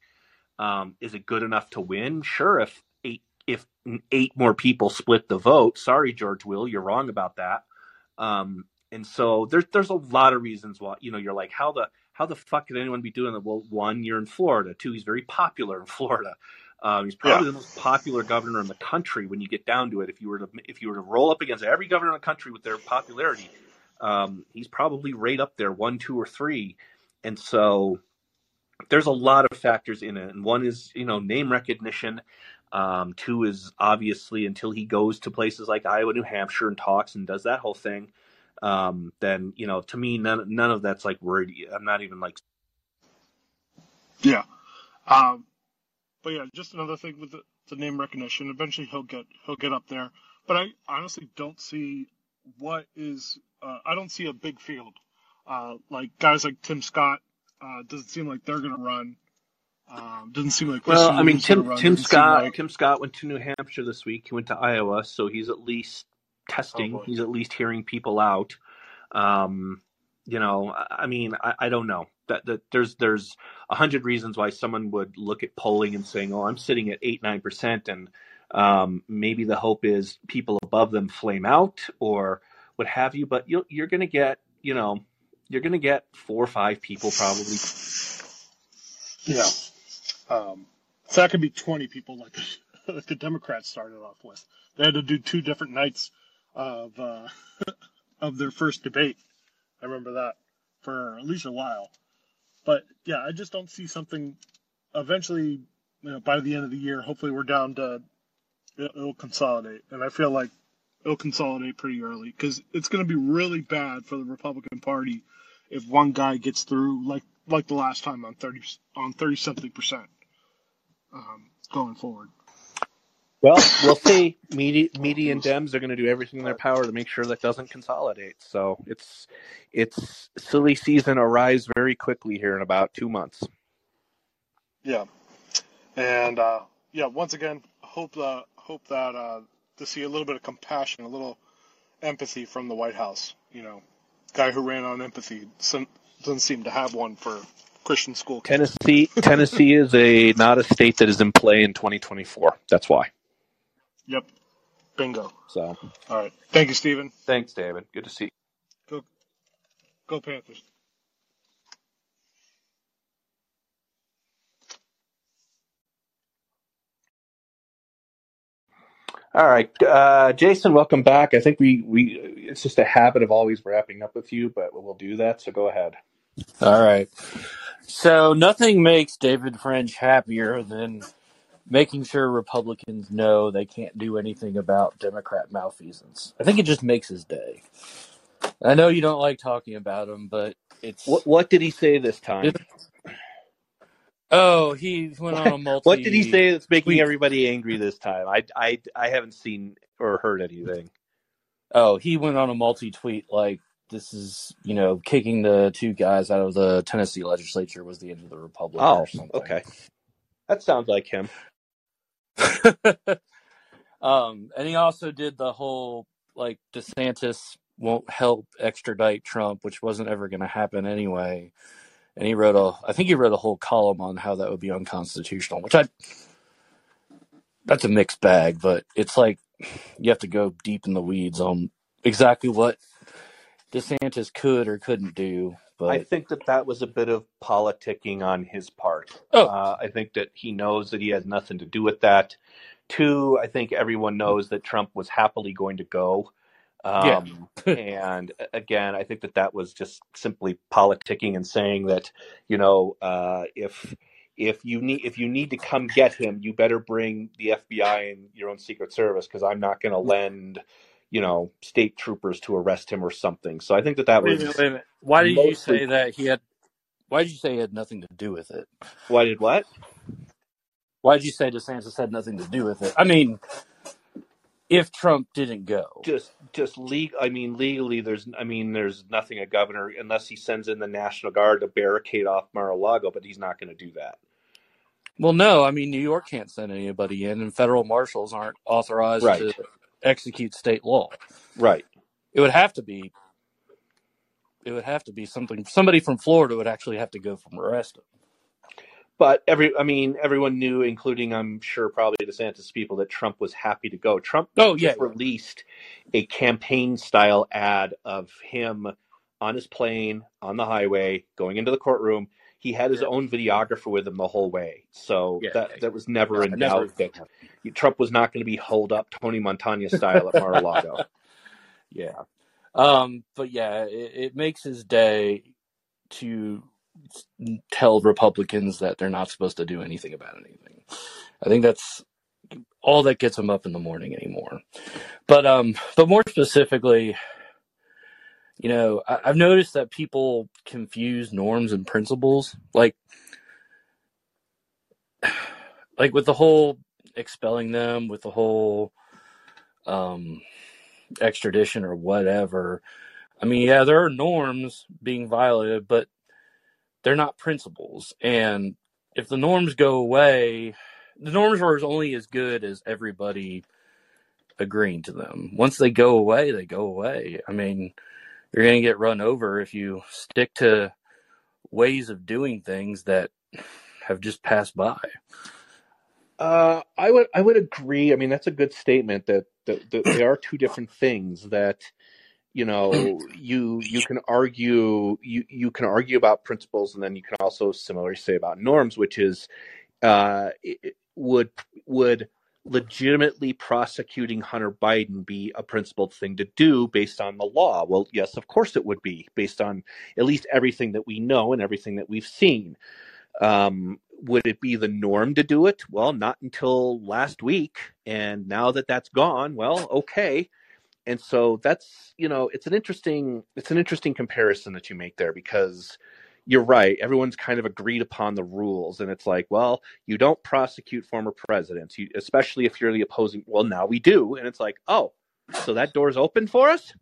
Um is it good enough to win? Sure if eight if eight more people split the vote. Sorry george will you're wrong about that. Um and so there's there's a lot of reasons why you know you're like how the how the fuck could anyone be doing that? Well, one, you're in Florida. Two, he's very popular in Florida. Um, he's probably
Yeah.
the most popular governor in the country when you get down to it. If you were to if you were to roll up against every governor in the country with their popularity, um, he's probably right up there, one, two, or three. And so there's a lot of factors in it. And one is you know name recognition. Um, two is obviously until he goes to places like Iowa, New Hampshire, and talks and does that whole thing um, then you know to me none none of that's like wordy. I'm not even like
Yeah. Um, but yeah, just another thing with the, the name recognition. Eventually, he'll get he'll get up there. But I honestly don't see what is. Uh, I don't see a big field. Uh, like guys like Tim Scott. Uh, doesn't seem like they're gonna run. Um, doesn't seem like
well, I mean Tim. Tim
Doesn't
Scott
like
Tim Scott went to New Hampshire this week. He went to Iowa, so he's at least testing.
boy.
He's at least hearing people out. Um, you know, I, I mean, I, I don't know that, that there's there's a hundred reasons why someone would look at polling and saying, "Oh, I'm sitting at eight nine percent," and um, maybe the hope is people above them flame out or what have you. But you'll, you're going to get, you know, you're going to get four or five people probably.
Yeah. Um, so that could be 20 people like, like the Democrats started off with. They had to do two different nights of uh, of their first debate. I remember that for at least a while. But yeah, I just don't see something. Eventually, you know, by the end of the year, hopefully we're down to it- it'll consolidate, and I feel like it'll consolidate pretty early because it's going to be really bad for the Republican Party if one guy gets through like like the last time on thirty on thirty something percent um, going forward.
Well, we'll see. Media, media and Dems are going to do everything in their power to make sure that doesn't consolidate. So it's it's silly season arrives very quickly here in about two months.
Yeah, and uh, yeah, once again, hope that hope that uh, to see a little bit of compassion, a little empathy from the White House. You know, guy who ran on empathy doesn't seem to have one for Christian school kids.
Tennessee, Tennessee is a not a state that is in play in 2024. That's why.
Yep, bingo.
So
All right, thank you, Stephen.
thanks, David. Good to see. you.
Go, go Panthers.
All right, uh, Jason, welcome back. I think we we it's just a habit of always wrapping up with you, but we'll do that. So go ahead.
All right. So nothing makes David French happier than making sure Republicans know they can't do anything about Democrat malfeasance. I think it just makes his day. I know you don't like talking about him, but it's
What what did he say this time?
Oh, he went on a multi.
What did he say that's making everybody angry this time? I, I, I haven't seen or heard anything.
Oh, he went on a multi-tweet like this is, you know, kicking the two guys out of the Tennessee legislature was the end of the republic
Oh,
or something.
okay. That sounds like him.
um, and he also did the whole like DeSantis won't help extradite Trump, which wasn't ever going to happen anyway. And he wrote a, I think he wrote a whole column on how that would be unconstitutional, which I, that's a mixed bag, but it's like you have to go deep in the weeds on exactly what DeSantis could or couldn't do. But
I think that that was a bit of politicking on his part.
Oh.
Uh, I think that he knows that he has nothing to do with that. Two, I think everyone knows that Trump was happily going to go. Um, and again, I think that that was just simply politicking and saying that, you know, uh, if if you need if you need to come get him, you better bring the FBI and your own Secret Service because I'm not going to lend, you know, state troopers to arrest him or something. So I think that that
wait a
was
minute, wait a minute. Why did you say that he had? Why did you say he had nothing to do with it?
why did what?
Why did you say DeSantis had nothing to do with it? I mean, if Trump didn't go,
just just legal i mean legally there's i mean there's nothing a governor unless he sends in the national guard to barricade off mar-a-lago but he's not going to do that
well, no. I mean, New York can't send anybody in, and federal marshals aren't authorized
Right.
to execute state law.
right
It would have to be. It would have to be something. Somebody from Florida would actually have to go from arrest
but every i mean everyone knew including i'm sure probably desantis people that trump was happy to go. Trump
Oh
just
yeah,
released a campaign style ad of him on his plane on the highway going into the courtroom. He had his own videographer with him the whole way. So
Yeah,
that
yeah,
that was never
No,
in
never-
doubt that trump was not going to be holed up tony montana style at mar-a-lago.
Yeah. Um, but yeah, it, it makes his day to tell Republicans that they're not supposed to do anything about anything. I think that's all that gets them up in the morning anymore. But um, but more specifically, you know, I, I've noticed that people confuse norms and principles, like like with the whole expelling them, with the whole um extradition or whatever. I mean, yeah, there are norms being violated, but they're not principles. And if the norms go away, the norms are only as good as everybody agreeing to them. Once they go away, they go away. I mean, you're going to get run over if you stick to ways of doing things that have just passed by.
Uh, I would I would agree. I mean, that's a good statement that, that, that they are two different things that you know you you can argue you you can argue about principles and then you can also similarly say about norms which is uh would would legitimately prosecuting Hunter Biden be a principled thing to do based on the law well yes of course it would be based on at least everything that we know and everything that we've seen um, would it be the norm to do it? Well, not until last week. And now that that's gone, well, okay. And so that's, you know, it's an interesting, it's an interesting comparison that you make there because you're right. Everyone's kind of agreed upon the rules. And it's like, well, you don't prosecute former presidents, you, especially if you're the opposing. Well, now we do. And it's like, oh, so that door's open for us?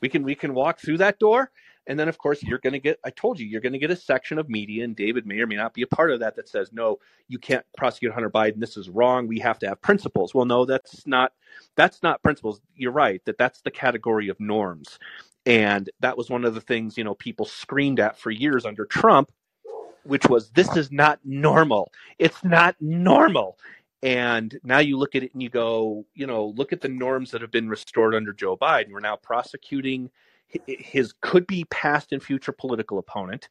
We can, we can walk through that door. And then, of course, you're going to get, I told you, you're going to get a section of media, and David may or may not be a part of that, that says, no, you can't prosecute Hunter Biden. This is wrong. We have to have principles. Well, no, that's not, that's not principles. You're right that that's the category of norms. And that was one of the things, you know, people screamed at for years under Trump, which was, this is not normal. It's not normal. And now you look at it and you go, you know, look at the norms that have been restored under Joe Biden. We're now prosecuting his could be past and future political opponent.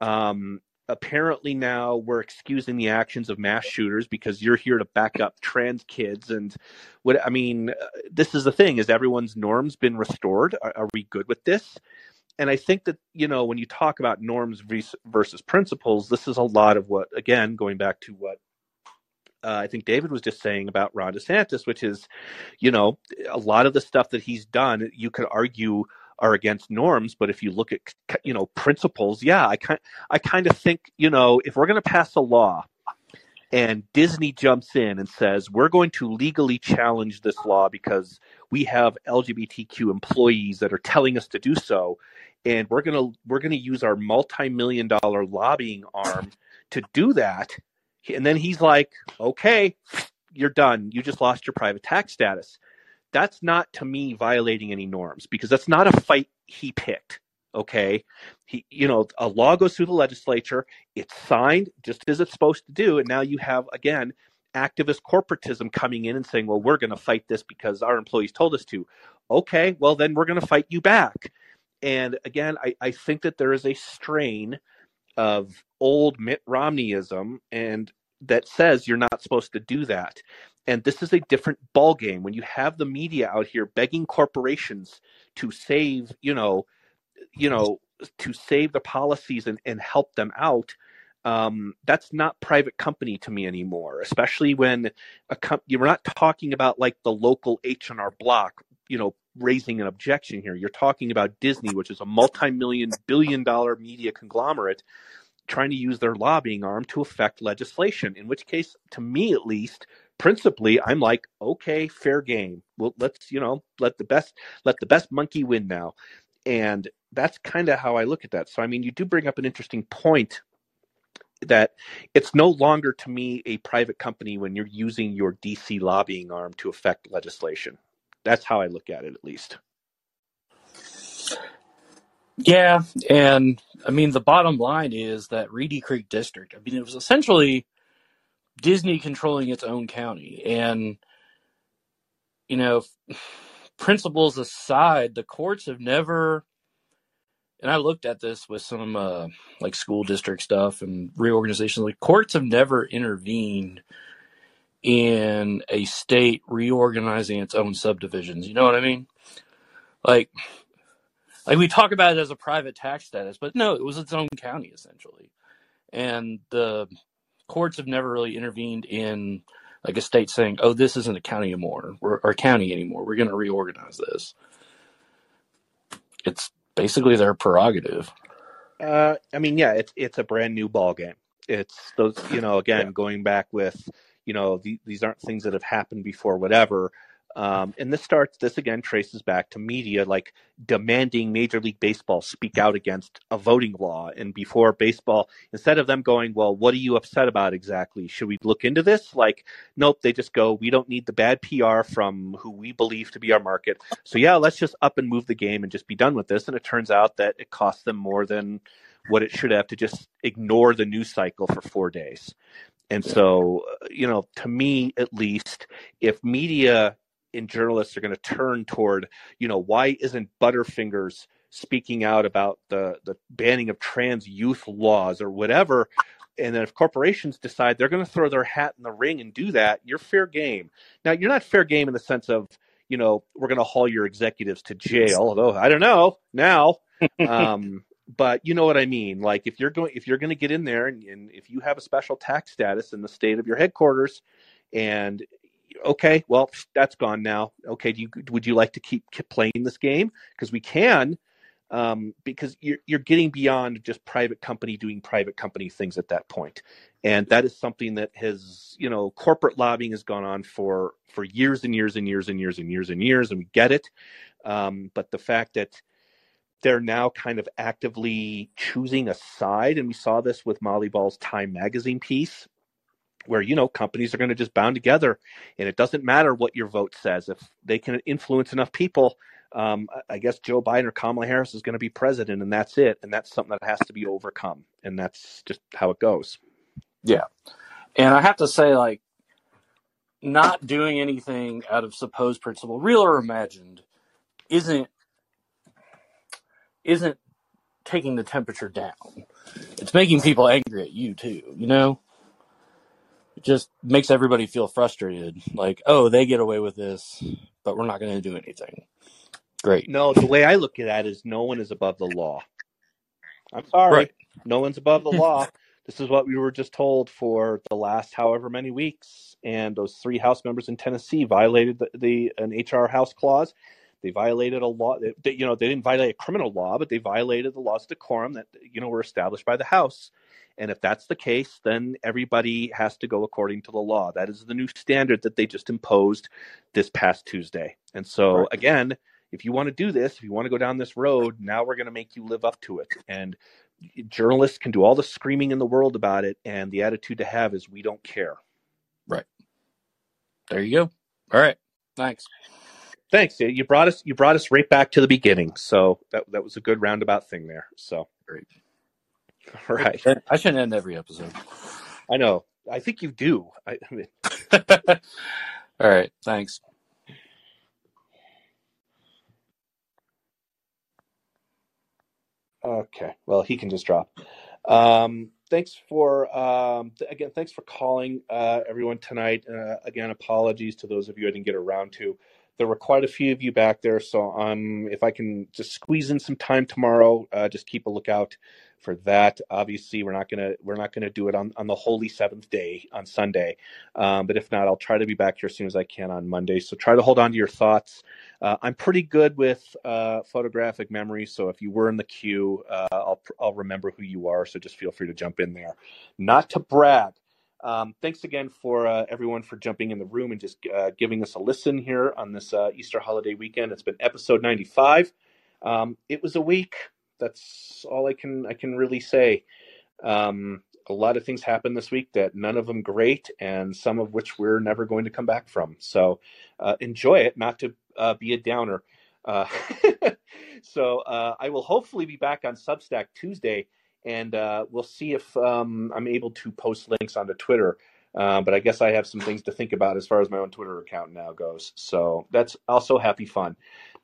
Um, apparently now we're excusing the actions of mass shooters because you're here to back up trans kids and what I mean. Uh, this is the thing: is everyone's norms been restored? Are, are we good with this? And I think that you know when you talk about norms versus principles, this is a lot of what again going back to what uh, I think David was just saying about Ron DeSantis, which is, you know, a lot of the stuff that he's done, you could argue are against norms, but if you look at you know principles, yeah, I kind I kind of think you know if we're going to pass a law and Disney jumps in and says we're going to legally challenge this law because we have LGBTQ employees that are telling us to do so, and we're gonna we're gonna use our multi-million dollar lobbying arm to do that, and then he's like, okay, you're done. You just lost your private tax status that's not to me violating any norms because that's not a fight he picked okay? He you know a law goes through the legislature it's signed just as it's supposed to do and now you have again activist corporatism coming in and saying well we're going to fight this because our employees told us to. Okay well then we're going to fight you back. And again I, I think that there is a strain of old mitt romneyism and that says you're not supposed to do that. And this is a different ball game when you have the media out here begging corporations to save you know you know to save the policies and, and help them out um, that's not private company to me anymore especially when a com- you're not talking about like the local h&r block you know raising an objection here. You're talking about disney which is a multi-million billion dollar media conglomerate trying to use their lobbying arm to affect legislation in which case to me at least principally i'm like okay fair game. Well let's you know let the best let the best monkey win now. And that's kind of how i look at that. So i mean you do bring up an interesting point that it's no longer to me a private company when you're using your dc lobbying arm to affect legislation. That's how i look at it at least
yeah and i mean the bottom line is that reedy creek district i mean it was essentially Disney controlling its own county. And, you know, principles aside, the courts have never, and I looked at this with some uh, like school district stuff and reorganization, like courts have never intervened in a state reorganizing its own subdivisions. You know what I mean? Like, like we talk about it as a private tax status, but no, it was its own county essentially. And the courts have never really intervened in like a state saying, "Oh, this isn't a county anymore, or, or county anymore. We're going to reorganize this." It's basically their prerogative.
Uh, I mean, yeah, it's it's a brand new ball game. It's those, you know, again, yeah. going back with, you know, the, these aren't things that have happened before, whatever. Um, and this starts, this again traces back to media like demanding Major League Baseball speak out against a voting law. And before baseball, instead of them going, well, what are you upset about exactly? Should we look into this? Like, nope, they just go, we don't need the bad PR from who we believe to be our market. So, yeah, let's just up and move the game and just be done with this. And it turns out that it costs them more than what it should have to just ignore the news cycle for four days. And so, uh, you know, to me at least, if media and journalists are going to turn toward, you know, why isn't Butterfingers speaking out about the the banning of trans youth laws or whatever? And then if corporations decide they're going to throw their hat in the ring and do that, you're fair game. Now you're not fair game in the sense of, you know, we're going to haul your executives to jail. Although I don't know now. um, but you know what I mean. Like if you're going if you're going to get in there and, and, if you have a special tax status in the state of your headquarters, and okay, well, that's gone now. Okay, you, would you like to keep, keep playing this game? Because we can, um, because you're, you're getting beyond just private company doing private company things at that point. And that is something that has, you know, corporate lobbying has gone on for, for years and years and years and years and years and years, and we get it. Um, but the fact that they're now kind of actively choosing a side, and we saw this with Molly Ball's Time magazine piece where you know companies are going to just bound together and it doesn't matter what your vote says. If they can influence enough people um, i guess joe biden or kamala harris is going to be president and that's it and that's something that has to be overcome and that's just how it goes.
Yeah. And i have to say like not doing anything out of supposed principle real or imagined isn't isn't taking the temperature down. It's making people angry at you too you know it just makes everybody feel frustrated. Like, oh, they get away with this, but we're not going to do anything. Great.
No, the way I look at that is no one is above the law. I'm sorry. Right. No one's above the law. this is what we were just told for the last however many weeks. And those three House members in Tennessee violated the, the an HR House clause. They violated a law. They, you know, they didn't violate a criminal law, but they violated the laws of decorum that you know were established by the House. And if that's the case, then everybody has to go according to the law. That is the new standard that they just imposed this past Tuesday. And so, right. again, if you want to do this, if you want to go down this road, now we're going to make you live up to it. And journalists can do all the screaming in the world about it. And the attitude to have is we don't care.
Right. There you go. All right. Thanks.
Thanks. You brought us you brought us right back to the beginning. So that that was a good roundabout thing there. So
great.
Right.
I shouldn't end every episode.
I know. I think you do. I, I mean...
All right. Thanks.
Okay. Well, he can just drop. Um, thanks for um, th- again. Thanks for calling uh, everyone tonight. Uh, again, apologies to those of you I didn't get around to there were quite a few of you back there. So um, if I can just squeeze in some time tomorrow, uh, just keep a lookout for that. Obviously, we're not gonna we're not gonna do it on, on the holy seventh day on Sunday, um, but if not, I'll try to be back here as soon as I can on Monday. So try to hold on to your thoughts. Uh, I'm pretty good with uh, photographic memory, so if you were in the queue, uh, I'll I'll remember who you are. So just feel free to jump in there. Not to brag, um, thanks again for uh, everyone for jumping in the room and just uh, giving us a listen here on this uh, Easter holiday weekend. It's been episode 95. Um, it was a week. That's all I can I can really say. Um, a lot of things happened this week that none of them great, and some of which we're never going to come back from. So uh, enjoy it, not to uh, be a downer. Uh, so I will hopefully be back on Substack Tuesday and uh, we'll see if um, I'm able to post links onto Twitter. Uh, but I guess I have some things to think about as far as my own Twitter account now goes. So that's also happy fun.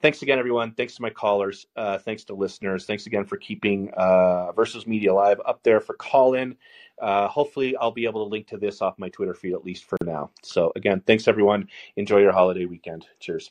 Thanks again, everyone. Thanks to my callers. Uh, thanks to listeners. Thanks again for keeping uh, Versus Media Live up there for Callin. Uh, hopefully, I'll be able to link to this off my Twitter feed at least for now. So, again, thanks everyone. Enjoy your holiday weekend. Cheers.